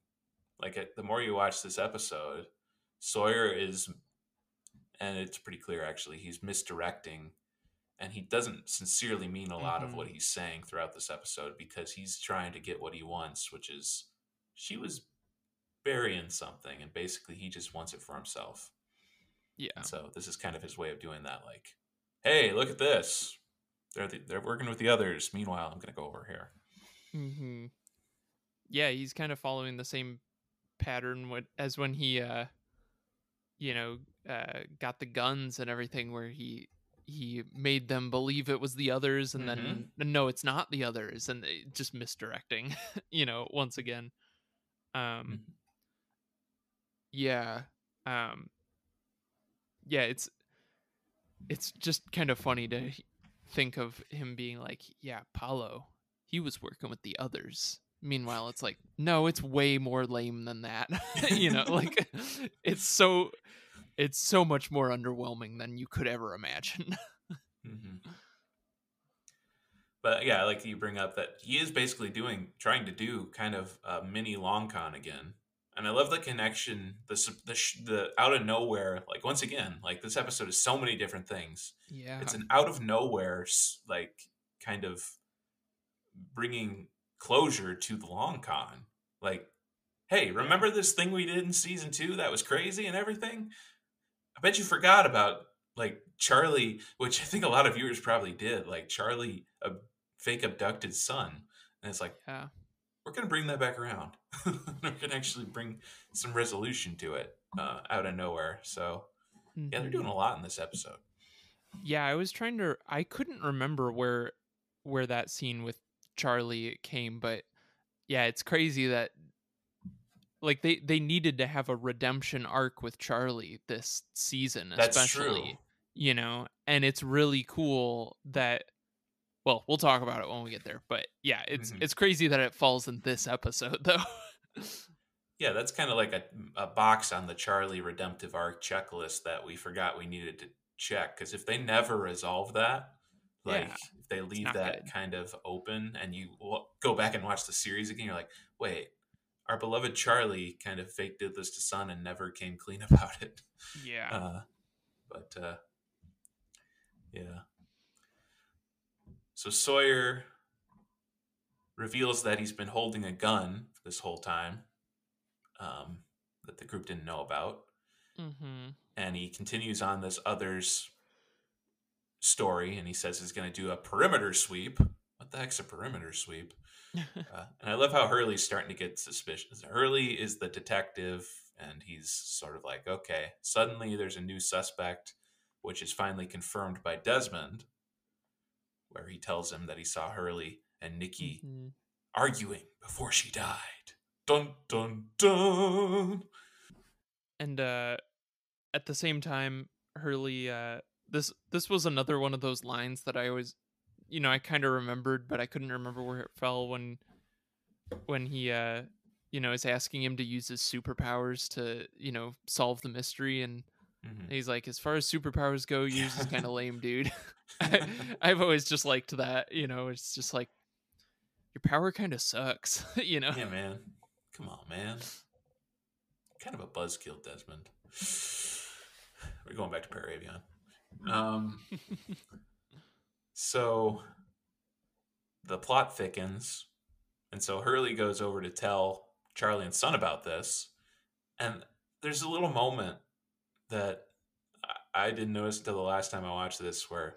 like the more you watch this episode, Sawyer is, and it's pretty clear actually he's misdirecting, and he doesn't sincerely mean a lot of Mhm. what he's saying throughout this episode because he's trying to get what he wants, which is she was burying something, and basically he just wants it for himself. Yeah. So this is kind of his way of doing that. Like, hey, look at this. They're the, they're working with the others. Meanwhile, I'm going to go over here. hmm Yeah, he's kind of following the same pattern as when he, uh, you know, uh, got the guns and everything, where he he made them believe it was the others, and then no, it's not the others, and they- just misdirecting. (laughs) you know, once again. Um. Yeah. Um. Yeah, it's it's just kind of funny to think of him being like, yeah, Paulo, he was working with the others. Meanwhile, it's like, no, it's way more lame than that. (laughs) you know, like (laughs) it's so it's so much more underwhelming than you could ever imagine. (laughs) hmm But yeah, like you bring up that he is basically doing, trying to do kind of a mini long con again. And I love the connection, the the the out of nowhere. Like once again, like this episode is so many different things. yeah. It's an out of nowhere, like kind of bringing closure to the long con. Like, hey, remember this thing we did in season two that was crazy and everything? I bet you forgot about like Charlie, which (laughs) I think a lot of viewers probably did. Like Charlie, a fake abducted Sun, and it's like Yeah. We're gonna bring that back around. (laughs) we're gonna actually bring some resolution to it uh, out of nowhere. So yeah, they're Mhm. doing a lot in this episode. Yeah, I was trying to I couldn't remember where where that scene with Charlie came, but yeah, it's crazy that like they they needed to have a redemption arc with Charlie this season That's especially, true. you know, and it's really cool that well, we'll talk about it when we get there, but yeah, it's Mhm. it's crazy that it falls in this episode (laughs) though. Yeah, that's kind of like a, a box on the Charlie redemptive arc checklist that we forgot we needed to check. Because if they never resolve that, like Yeah, if they leave that good. kind of open and you w- go back and watch the series again, you're like, wait, our beloved Charlie kind of fake did this to Sun and never came clean (laughs) about it. yeah. Uh, but uh, yeah. So Sawyer reveals that he's been holding a gun this whole time um, that the group didn't know about. mhm. And he continues on this other's story and he says he's going to do a perimeter sweep. What the heck's a perimeter sweep? (laughs) Uh, and I love how Hurley's starting to get suspicious. Hurley is the detective, and he's sort of like, okay, suddenly there's a new suspect, which is finally confirmed by Desmond, where he tells him that he saw Hurley and Nikki Mhm. arguing before she died. Dun dun dun. and uh at the same time hurley uh this this was another one of those lines that i always you know i kind of remembered but i couldn't remember where it fell when when he uh you know is asking him to use his superpowers to you know solve the mystery and Mhm. he's like as far as superpowers go yours is kind of (laughs) lame dude (laughs) I, i've always just liked that you know it's just like your power kind of sucks (laughs) you know Yeah, man. Come on, man. Kind of a buzzkill, Desmond. (sighs) We're going back to Paravion. Um, (laughs) so the plot thickens, and so Hurley goes over to tell Charlie and Sun about this, and there's a little moment that I, I didn't notice until the last time I watched this, where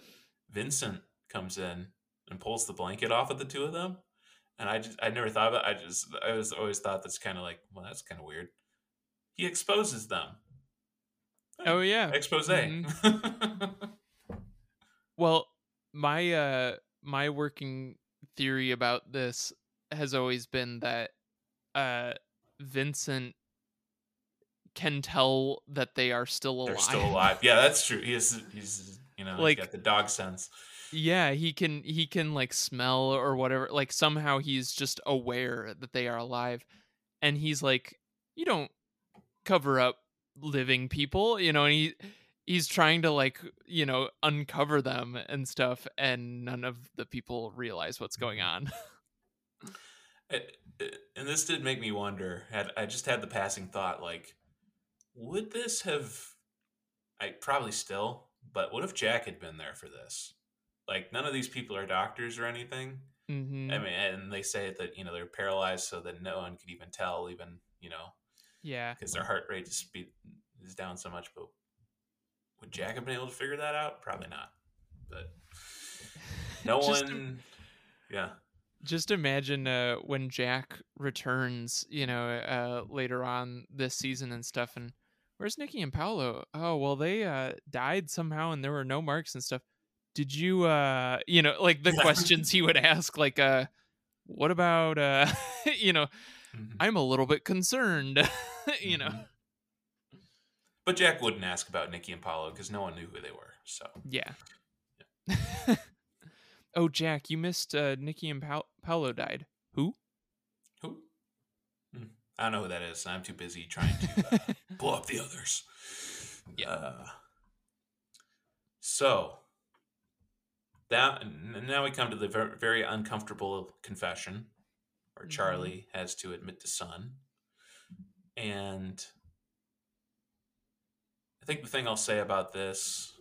Vincent comes in and pulls the blanket off of the two of them, and I just I never thought about. It. I just I was always thought that's kind of like well that's kind of weird. He exposes them. oh yeah Exposé. Mhm. (laughs) Well, my uh my working theory about this has always been that uh Vincent can tell that they are still alive. They're still alive. Yeah, that's true. He is, he's you know Like- he's got the dog sense. Yeah, he can he can like smell or whatever. Like somehow he's just aware that they are alive. And he's like, you don't cover up living people, you know, and he he's trying to like, you know, uncover them and stuff and none of the people realize what's going mm-hmm. on. (laughs) It, it- and this did make me wonder. Had I just had the passing thought, like, would this have? I probably still, but what if Jack had been there for this? Like, none of these people are doctors or anything. hmm I mean, and they say that you know they're paralyzed so that no one could even tell, even you know, Yeah. because their heart rate is speed is down so much. But would Jack have been able to figure that out? Probably not. But (laughs) no one. Yeah. just imagine uh, when Jack returns, you know, uh, later on this season and stuff. And where's Nikki and Paulo? Oh, well, they uh, died somehow, and there were no marks and stuff. Did you, uh, you know, like the questions he would ask, like, uh, what about, uh, (laughs) you know, Mhm. I'm a little bit concerned, (laughs) you know. Mhm. But Jack wouldn't ask about Nikki and Paulo because no one knew who they were. So Yeah. (laughs) oh, Jack, you missed uh, Nikki and pa- Paulo died. Who? I don't know who that is. I'm too busy trying to uh, (laughs) blow up the others. Yeah. Uh, so that now we come to the ver- very uncomfortable confession, where Mhm. Charlie has to admit to Sun, and I think the thing I'll say about this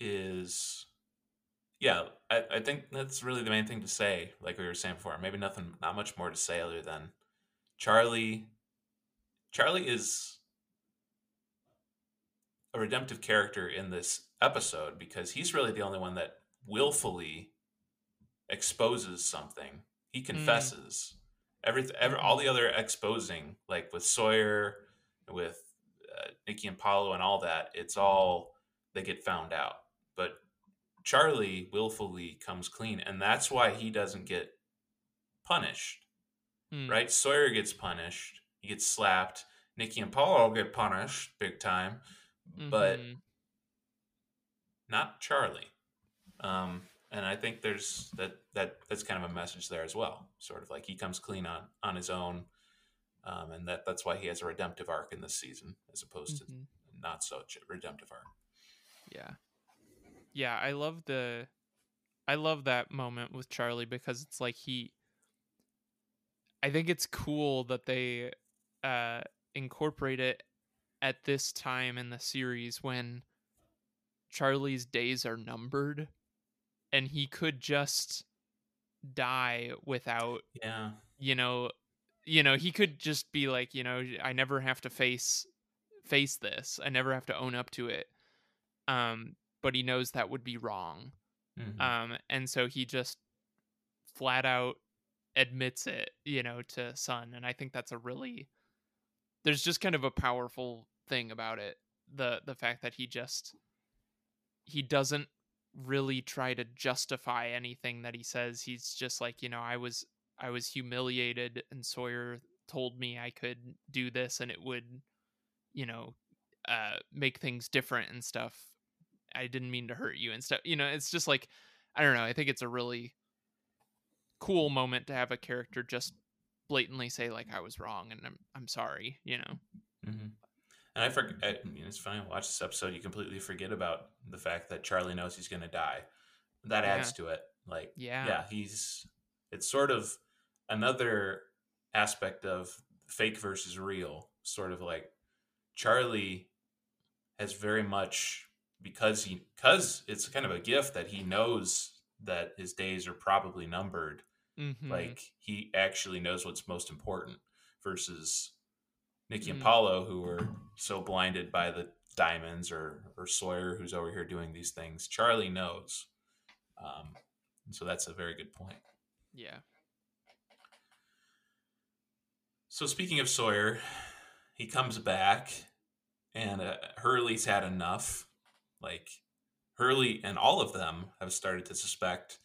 is, yeah, I, I think that's really the main thing to say. Like we were saying before, maybe nothing, not much more to say other than Charlie. Charlie is a redemptive character in this episode because he's really the only one that willfully exposes something. He confesses. Everything, every, all the other exposing, like with Sawyer, with uh, Nikki and Paulo, and all that, it's all they get found out. But Charlie willfully comes clean, and that's why he doesn't get punished. Mm. Right? Sawyer gets punished. He gets slapped. Nikki and Paulo get punished big time, but Mhm. not Charlie. Um, and I think there's that that that's kind of a message there as well. Sort of like he comes clean on on his own, um, and that that's why he has a redemptive arc in this season as opposed Mhm. to not such a redemptive arc. Yeah. Yeah, I love the I love that moment with Charlie because it's like he I think it's cool that they uh incorporate it at this time in the series when Charlie's days are numbered and he could just die without Yeah, you know you know he could just be like you know i never have to face face this. I never have to own up to it. Um but he knows that would be wrong. Mhm. um and so he just flat out admits it you know to Sun and i think that's a really there's just kind of a powerful thing about it the the fact that he just he doesn't really try to justify anything that he says. He's just like you know i was i was humiliated and sawyer told me i could do this and it would you know uh make things different and stuff. I didn't mean to hurt you and stuff you know it's just like i don't know i think it's a really cool moment to have a character just blatantly say like i was wrong and i'm i'm sorry you know hmm And I forget. I mean, it's funny. Watch this episode. You completely forget about the fact that Charlie knows he's going to die. That adds to it. Like, Yeah. yeah, he's. It's sort of another aspect of fake versus real. Sort of like Charlie has very much because he because it's kind of a gift that he knows that his days are probably numbered mm-hmm. like he actually knows what's most important versus Nikki and Mm. Paulo who are so blinded by the diamonds or or Sawyer who's over here doing these things. Charlie knows. Um, so that's a very good point. yeah So speaking of Sawyer, he comes back and uh, Hurley's had enough. Like Hurley and all of them have started to suspect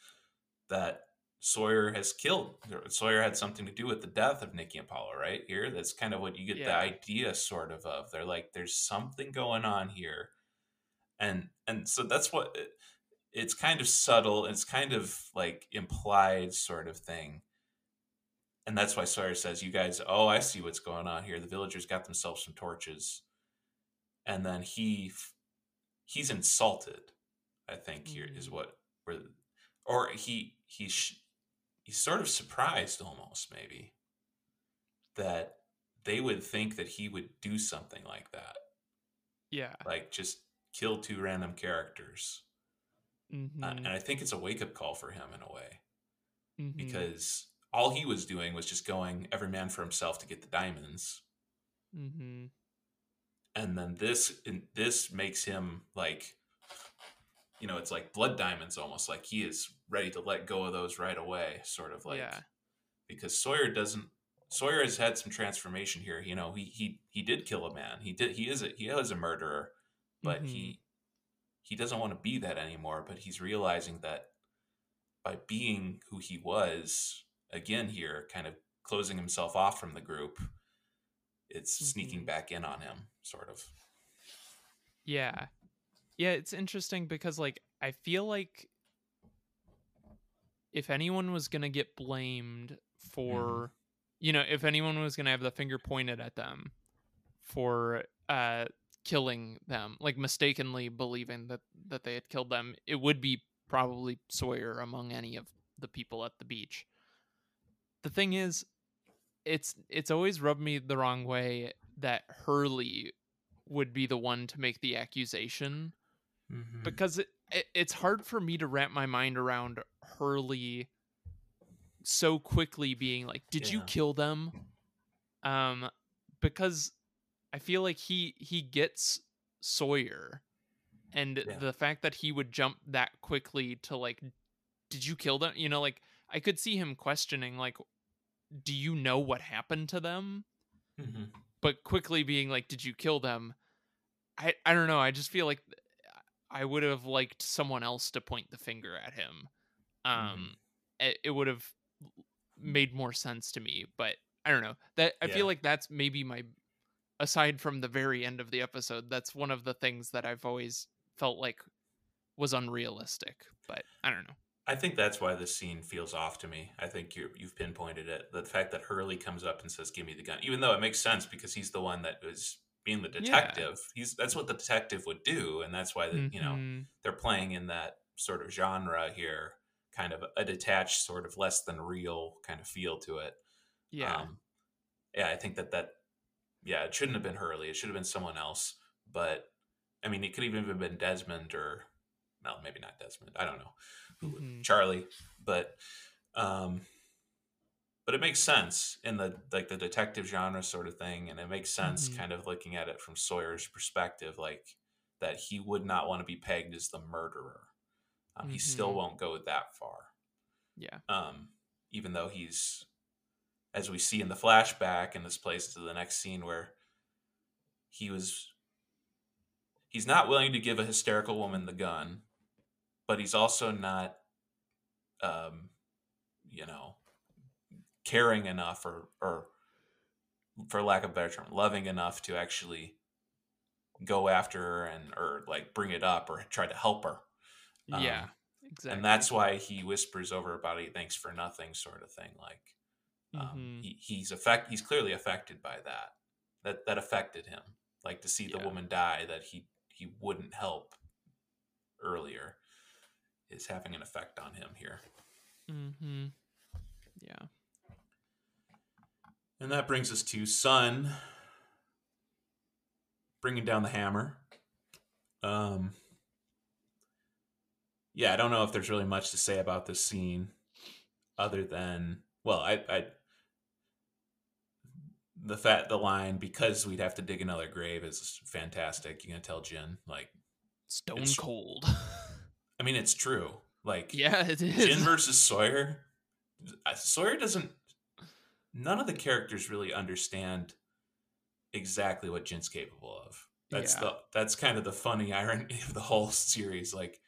that Sawyer has killed. Sawyer had something to do with the death of Nikki and Paulo, right? Here, that's kind of what you get the idea, sort of, of. They're like, there's something going on here, and and so that's what it, it's kind of subtle. It's kind of like implied, sort of thing. And that's why Sawyer says, "You guys, oh, I see what's going on here. The villagers got themselves some torches." And then he he's insulted. I think here is Mm. what where or he he's sh- he's sort of surprised almost maybe that they would think that he would do something like that. yeah Like just kill two random characters. mm-hmm. Uh, and I think it's a wake-up call for him in a way Mhm. because all he was doing was just going every man for himself to get the diamonds. Mm-hmm. and then this this makes him like you know it's like blood diamonds almost like he is ready to let go of those right away sort of like Yeah. because sawyer doesn't sawyer has had some transformation here you know he he he did kill a man he did he is a he is a murderer but Mhm. he he doesn't want to be that anymore but he's realizing that by being who he was again here kind of closing himself off from the group it's sneaking Mhm. back in on him sort of Yeah. Yeah, it's interesting because like I feel like if anyone was going to get blamed for you know, if anyone was going to have the finger pointed at them for uh killing them, like mistakenly believing that that they had killed them, it would be probably Sawyer among any of the people at the beach. The thing is it's it's always rubbed me the wrong way that Hurley would be the one to make the accusation Mm-hmm. because it, it it's hard for me to wrap my mind around Hurley so quickly being like did you kill them um because I feel like he he gets Sawyer and Yeah. the fact that he would jump that quickly to like did you kill them? You know, like I could see him questioning, like, do you know what happened to them? hmm But quickly being like, did you kill them? I I don't know. I just feel like I would have liked someone else to point the finger at him. Um, it, it would have made more sense to me. But I don't know. That I Yeah. feel like that's maybe my aside from the very end of the episode. That's one of the things that I've always felt like was unrealistic. But I don't know. I think that's why this scene feels off to me. I think you you've pinpointed it. The fact that Hurley comes up and says, "Give me the gun," even though it makes sense because he's the one that was being the Yeah. detective. He's that's what the detective would do, and that's why the, you know Mhm. they're playing in that sort of genre here, kind of a detached, sort of less than real kind of feel to it. Yeah. Um, yeah, I think that that yeah, it shouldn't have been Hurley. It should have been someone else. But I mean, it could even have been Desmond or well, maybe not Desmond. I don't know. Mhm. Charlie, but um but it makes sense in the like the detective genre sort of thing and it makes sense Mhm. kind of looking at it from Sawyer's perspective like that he would not want to be pegged as the murderer. Um, He still Mhm. won't go that far yeah. um, even though he's, as we see in the flashback, and this plays to the next scene where he was, he's not willing to give a hysterical woman the gun, but he's also not, um, you know, caring enough or, or for lack of a better term, loving enough to actually go after her and or like bring it up or try to help her. Um, yeah. Exactly. and that's why he whispers over her body thanks for nothing sort of thing like um, Mhm. he, he's affect he's clearly affected by that that that affected him like to see the Yeah. woman die that he he wouldn't help earlier is having an effect on him here Mm-hmm. Yeah. And that brings us to sun bringing down the hammer um yeah i don't know if there's really much to say about this scene other than well i i the fat the line because we'd have to dig another grave is fantastic You're gonna tell Jin like Stone It's- cold. i mean it's true like (laughs) yeah, it is. Jin versus Sawyer. uh, Sawyer doesn't. None of the characters really understand exactly what Jin's capable of. That's Yeah. the that's kind of the funny (laughs) irony of the whole series. Like,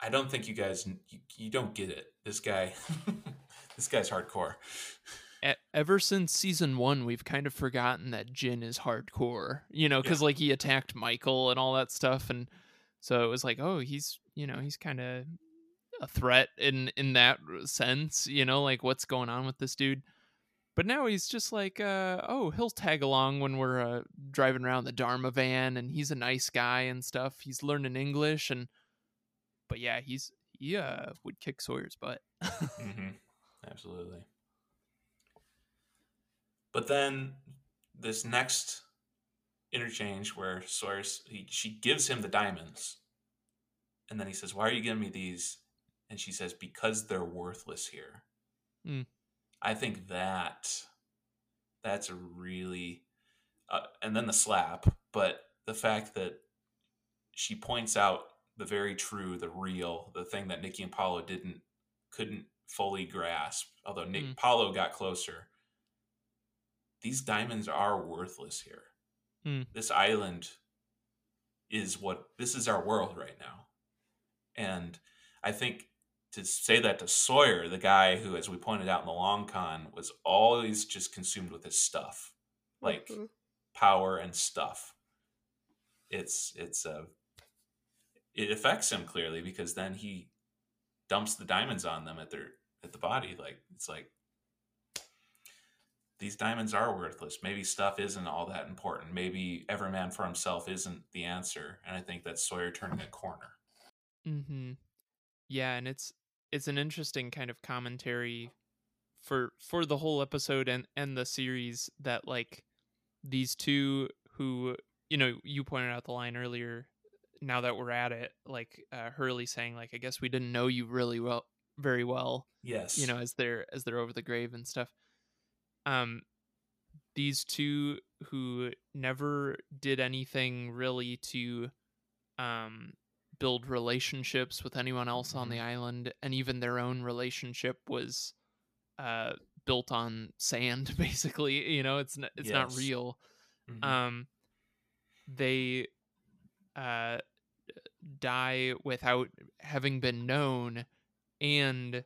I don't think you guys you, you don't get it. This guy, (laughs) this guy's hardcore. Ever since season one, we've kind of forgotten that Jin is hardcore. You know, because like he attacked Michael and all that stuff, and so it was like, oh, he's you know he's kind of a threat in in that sense. You know, like what's going on with this dude? But now he's just like, uh, oh, he'll tag along when we're uh, driving around the Dharma van, and he's a nice guy and stuff. He's learning English, and but yeah, he's he uh, would kick Sawyer's butt. hmm (laughs) Absolutely. But then this next interchange where Sawyer's he, she gives him the diamonds, and then he says, "Why are you giving me these?" And she says, "Because they're worthless here." Mm. I think that that's a really, uh, and then the slap, but the fact that she points out the very true, the real, the thing that Nikki and Paulo didn't couldn't fully grasp. Although Nick Mm. Paulo got closer, these diamonds are worthless here. Mm. This island is what this is our world right now, and I think to say that to Sawyer, the guy who, as we pointed out in the long con, was always just consumed with his stuff, like Mhm. power and stuff. It's it's uh, it affects him clearly because then he dumps the diamonds on them at their at the body. Like it's like these diamonds are worthless. Maybe stuff isn't all that important. Maybe every man for himself isn't the answer. And I think that's Sawyer turning a corner. Mm-hmm. Yeah, and it's it's an interesting kind of commentary for for the whole episode and and the series that like these two who you know you pointed out the line earlier now that we're at it like uh hurley saying like i guess we didn't know you really well very well Yes. you know as they're as they're over the grave and stuff um these two who never did anything really to um build relationships with anyone else on the island, and even their own relationship was uh, built on sand. (laughs) Basically, you know, it's n- it's not Yes. real. Mhm. Um, they uh, die without having been known, and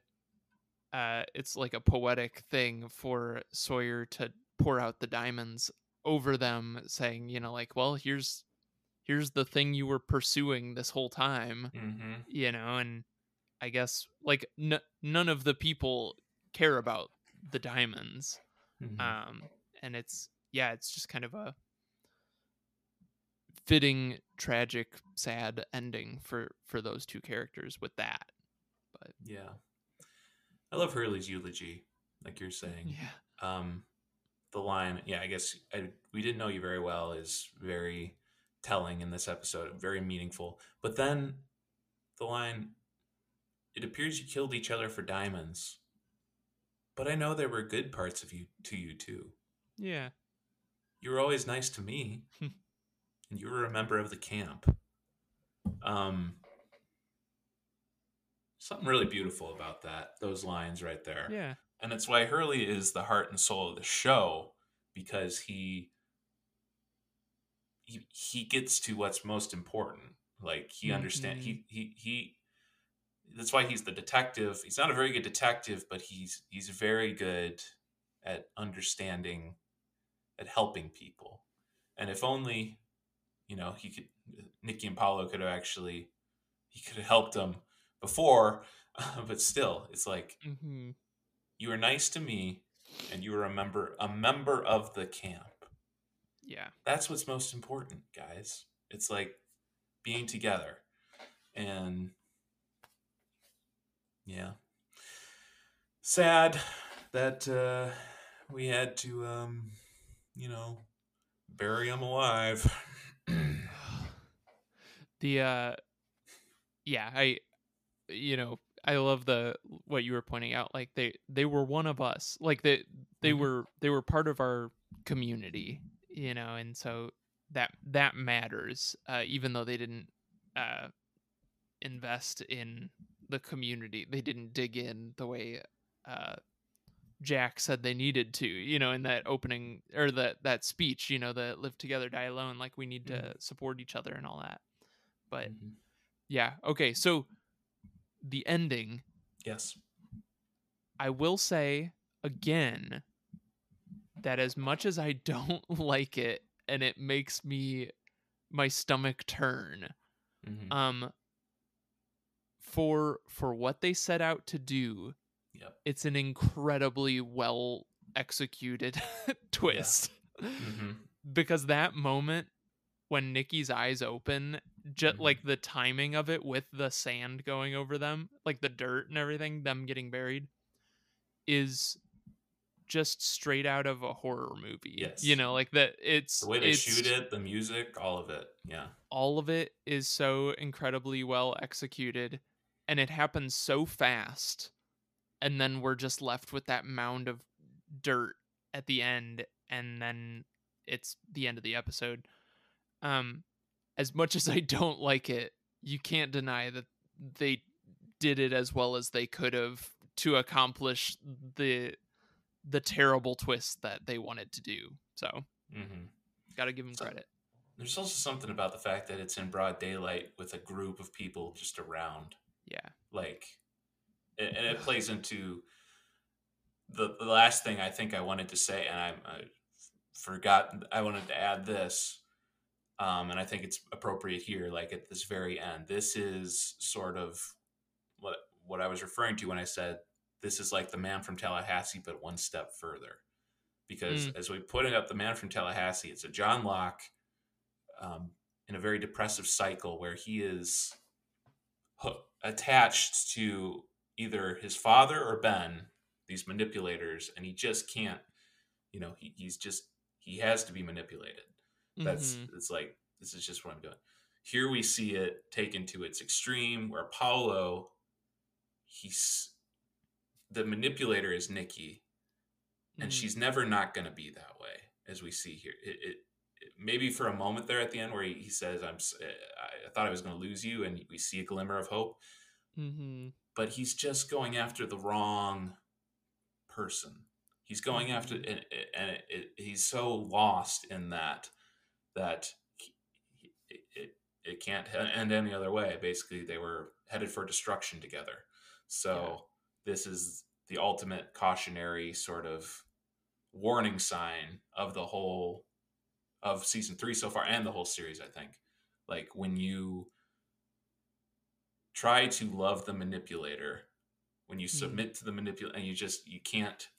uh, it's like a poetic thing for Sawyer to pour out the diamonds over them, saying, you know, like, well, here's here's the thing you were pursuing this whole time, Mhm. you know, and I guess like n- none of the people care about the diamonds Mhm. um and it's yeah it's just kind of a fitting tragic sad ending for for those two characters with that but yeah. I love Hurley's eulogy, like you're saying. yeah um the line yeah i guess I, we didn't know you very well is very telling in this episode very meaningful. But then the line it appears you killed each other for diamonds but i know there were good parts of you to you too. Yeah. You were always nice to me and you were a member of the camp. Um something really beautiful about that those lines right there. Yeah. And it's why Hurley is the heart and soul of the show because he he, he gets to what's most important. Like he understand he he he that's why he's the detective. He's not a very good detective, but he's he's very good at understanding at helping people. And if only you know, he could Nikki and Paulo could have actually he could have helped them before, (laughs) but still, it's like hmm you were nice to me and you were a member a member of the camp yeah. That's what's most important guys. It's like being together. And yeah. Sad that uh we had to um you know bury him alive. (clears throat) The uh yeah i you know i love the what you were pointing out like they they were one of us. Like they they Mhm. were they were part of our community you know and so that that matters uh even though they didn't uh invest in the community they didn't dig in the way uh Jack said they needed to, you know, in that opening or that that speech, you know, the live together, die alone, like we need to support each other and all that. But Mhm. yeah, okay. So the ending, yes I will say again that as much as I don't (laughs) like it and it makes me my stomach turn, Mhm. um for for what they set out to do, yep it's an incredibly well executed (laughs) twist. Mhm. (laughs) because that moment when Nikki's eyes open, just Mhm. like the timing of it with the sand going over them, like the dirt and everything, them getting buried, is just straight out of a horror movie. Yes. You know, like that it's the way they it's, shoot it the music all of it yeah all of it is so incredibly well executed and it happens so fast and then we're just left with that mound of dirt at the end and then it's the end of the episode um as much as i don't like it you can't deny that they did it as well as they could have to accomplish the the terrible twist that they wanted to do so mm-hmm. gotta give them So- credit There's also something about the fact that it's in broad daylight with a group of people just around. yeah Like, and and it plays into the, the last thing I think I wanted to say, and I, I forgot I wanted to add this, um, and I think it's appropriate here. Like at this very end, this is sort of what what I was referring to when I said this is like the man from Tallahassee, but one step further. Because as we put it up, the man from Tallahassee, it's a John Locke um, in a very depressive cycle where he is attached to either his father or Ben, these manipulators, and he just can't, you know, he, he's just, he has to be manipulated. That's, Mhm. it's like, this is just what I'm doing. Here we see it taken to its extreme where Paulo, he's, the manipulator is Nikki, and Mhm. she's never not going to be that way, as we see here. It, it, it maybe for a moment there at the end where he, he says, "I'm I thought I was going to lose you," and we see a glimmer of hope. Mm-hmm. But he's just going after the wrong person. He's going after, and, and it, it, he's so lost in that that he- it it can't end any other way. Basically, they were headed for destruction together. So this is the ultimate cautionary sort of warning sign of the whole of season three so far and the whole series. I think, like when you try to love the manipulator, when you Mhm. submit to the manipulator, and you just you can't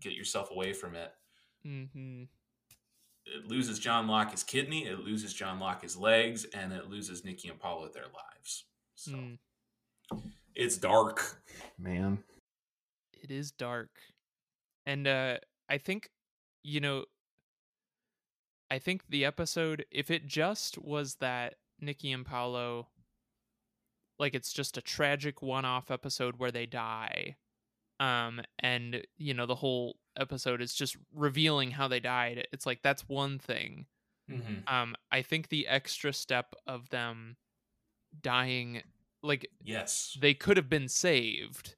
get yourself away from it Mm-hmm. it loses John Locke his kidney, it loses John Locke his legs, and it loses Nikki and Paulo their lives. So Mm. It's dark, man. It is dark. And uh I think you know I think the episode if it just was that Nikki and Paulo like it's just a tragic one-off episode where they die um and you know the whole episode is just revealing how they died it's like that's one thing Mm-hmm. um i think the extra step of them dying like Yes. they could have been saved,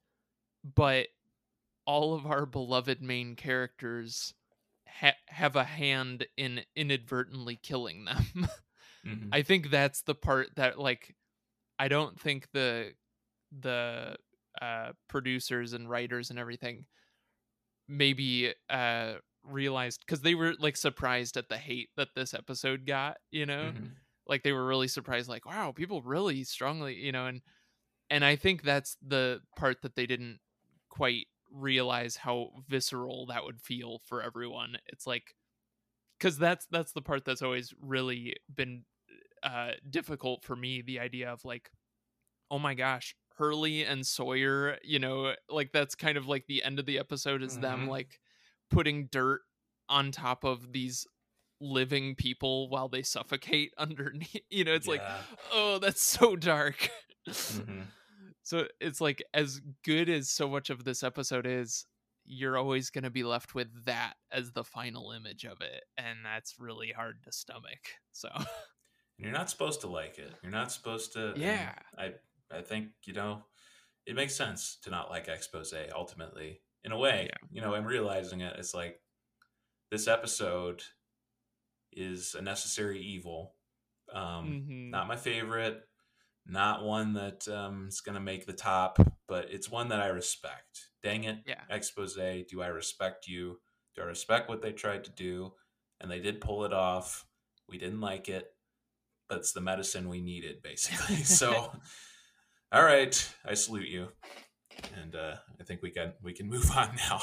but all of our beloved main characters ha- have a hand in inadvertently killing them. (laughs) Mhm. I think that's the part that like I don't think the the uh producers and writers and everything maybe uh realized cuz they were like surprised at the hate that this episode got, you know? Mhm. Like they were really surprised like wow people really strongly you know and and i think that's the part that they didn't quite realize how visceral that would feel for everyone it's like because that's that's the part that's always really been uh difficult for me the idea of like oh my gosh hurley and sawyer you know like that's kind of like the end of the episode is them Mhm. like putting dirt on top of these living people while they suffocate (laughs) underneath you know it's like oh that's so dark Mhm. (laughs) so it's like as good as so much of this episode is you're always going to be left with that as the final image of it and that's really hard to stomach so You're not supposed to like it. You're not supposed to. Yeah. I I think you know it makes sense to not like exposé ultimately in a way. Yeah. You know, I'm realizing it. It's like this episode is a necessary evil. Um, Mhm. Not my favorite. Not one that um, is going to make the top, but it's one that I respect. Dang it, Yeah. exposé. Do I respect you? Do I respect what they tried to do? And they did pull it off. We didn't like it, but it's the medicine we needed, basically. (laughs) so, all right, I salute you, and uh, I think we can we can move (laughs) on now.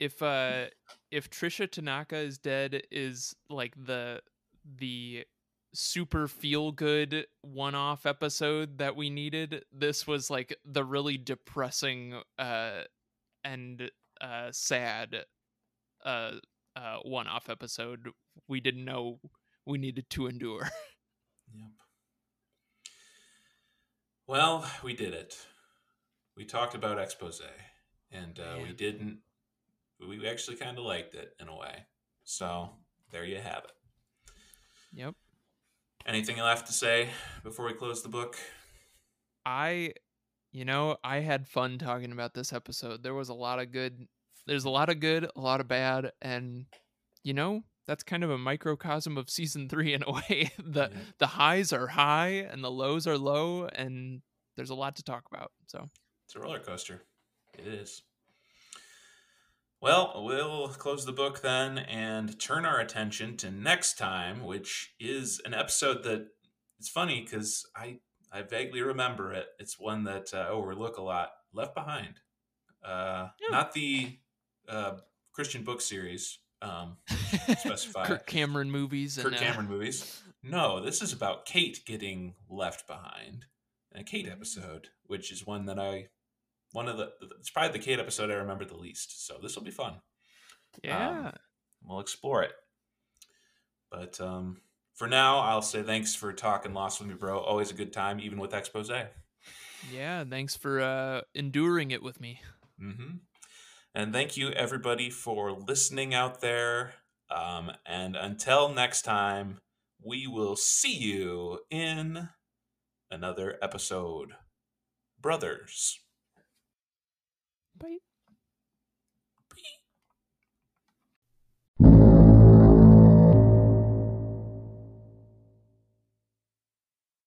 If uh if Tricia Tanaka is dead is like the the super feel good one-off episode that we needed this was like the really depressing uh and uh sad uh uh one-off episode we didn't know we needed to endure (laughs) Yep. Well, we did it. We talked about exposé, and uh, we didn't. We actually kind of liked it in a way. So there you have it. yep Anything you left to say before we close the book? I, you know, I had fun talking about this episode. There was a lot of good. There's a lot of good, a lot of bad, and you know that's kind of a microcosm of season three in a (laughs) way. the Yeah. The highs are high and the lows are low, and there's a lot to talk about. So It's a roller coaster. It is. Well, we'll close the book then and turn our attention to next time, which is an episode that it's funny because I I vaguely remember it. It's one that uh, I overlook a lot. Left Behind, uh, Yeah. not the uh, Christian book series. Um, (laughs) Specify. Kirk Cameron movies and Kirk uh, Cameron movies. No, this is about Kate getting left behind. A Kate episode, which is one that I, one of the, it's probably the Kate episode I remember the least. So this will be fun. yeah. We'll explore it. But um, for now, I'll say thanks for talking Lost with me, bro. Always a good time, even with exposé. yeah. Thanks for uh, enduring it with me. Mm-hmm. And thank you, everybody, for listening out there. Um, and until next time, we will see you in another episode. Brothers. Bye.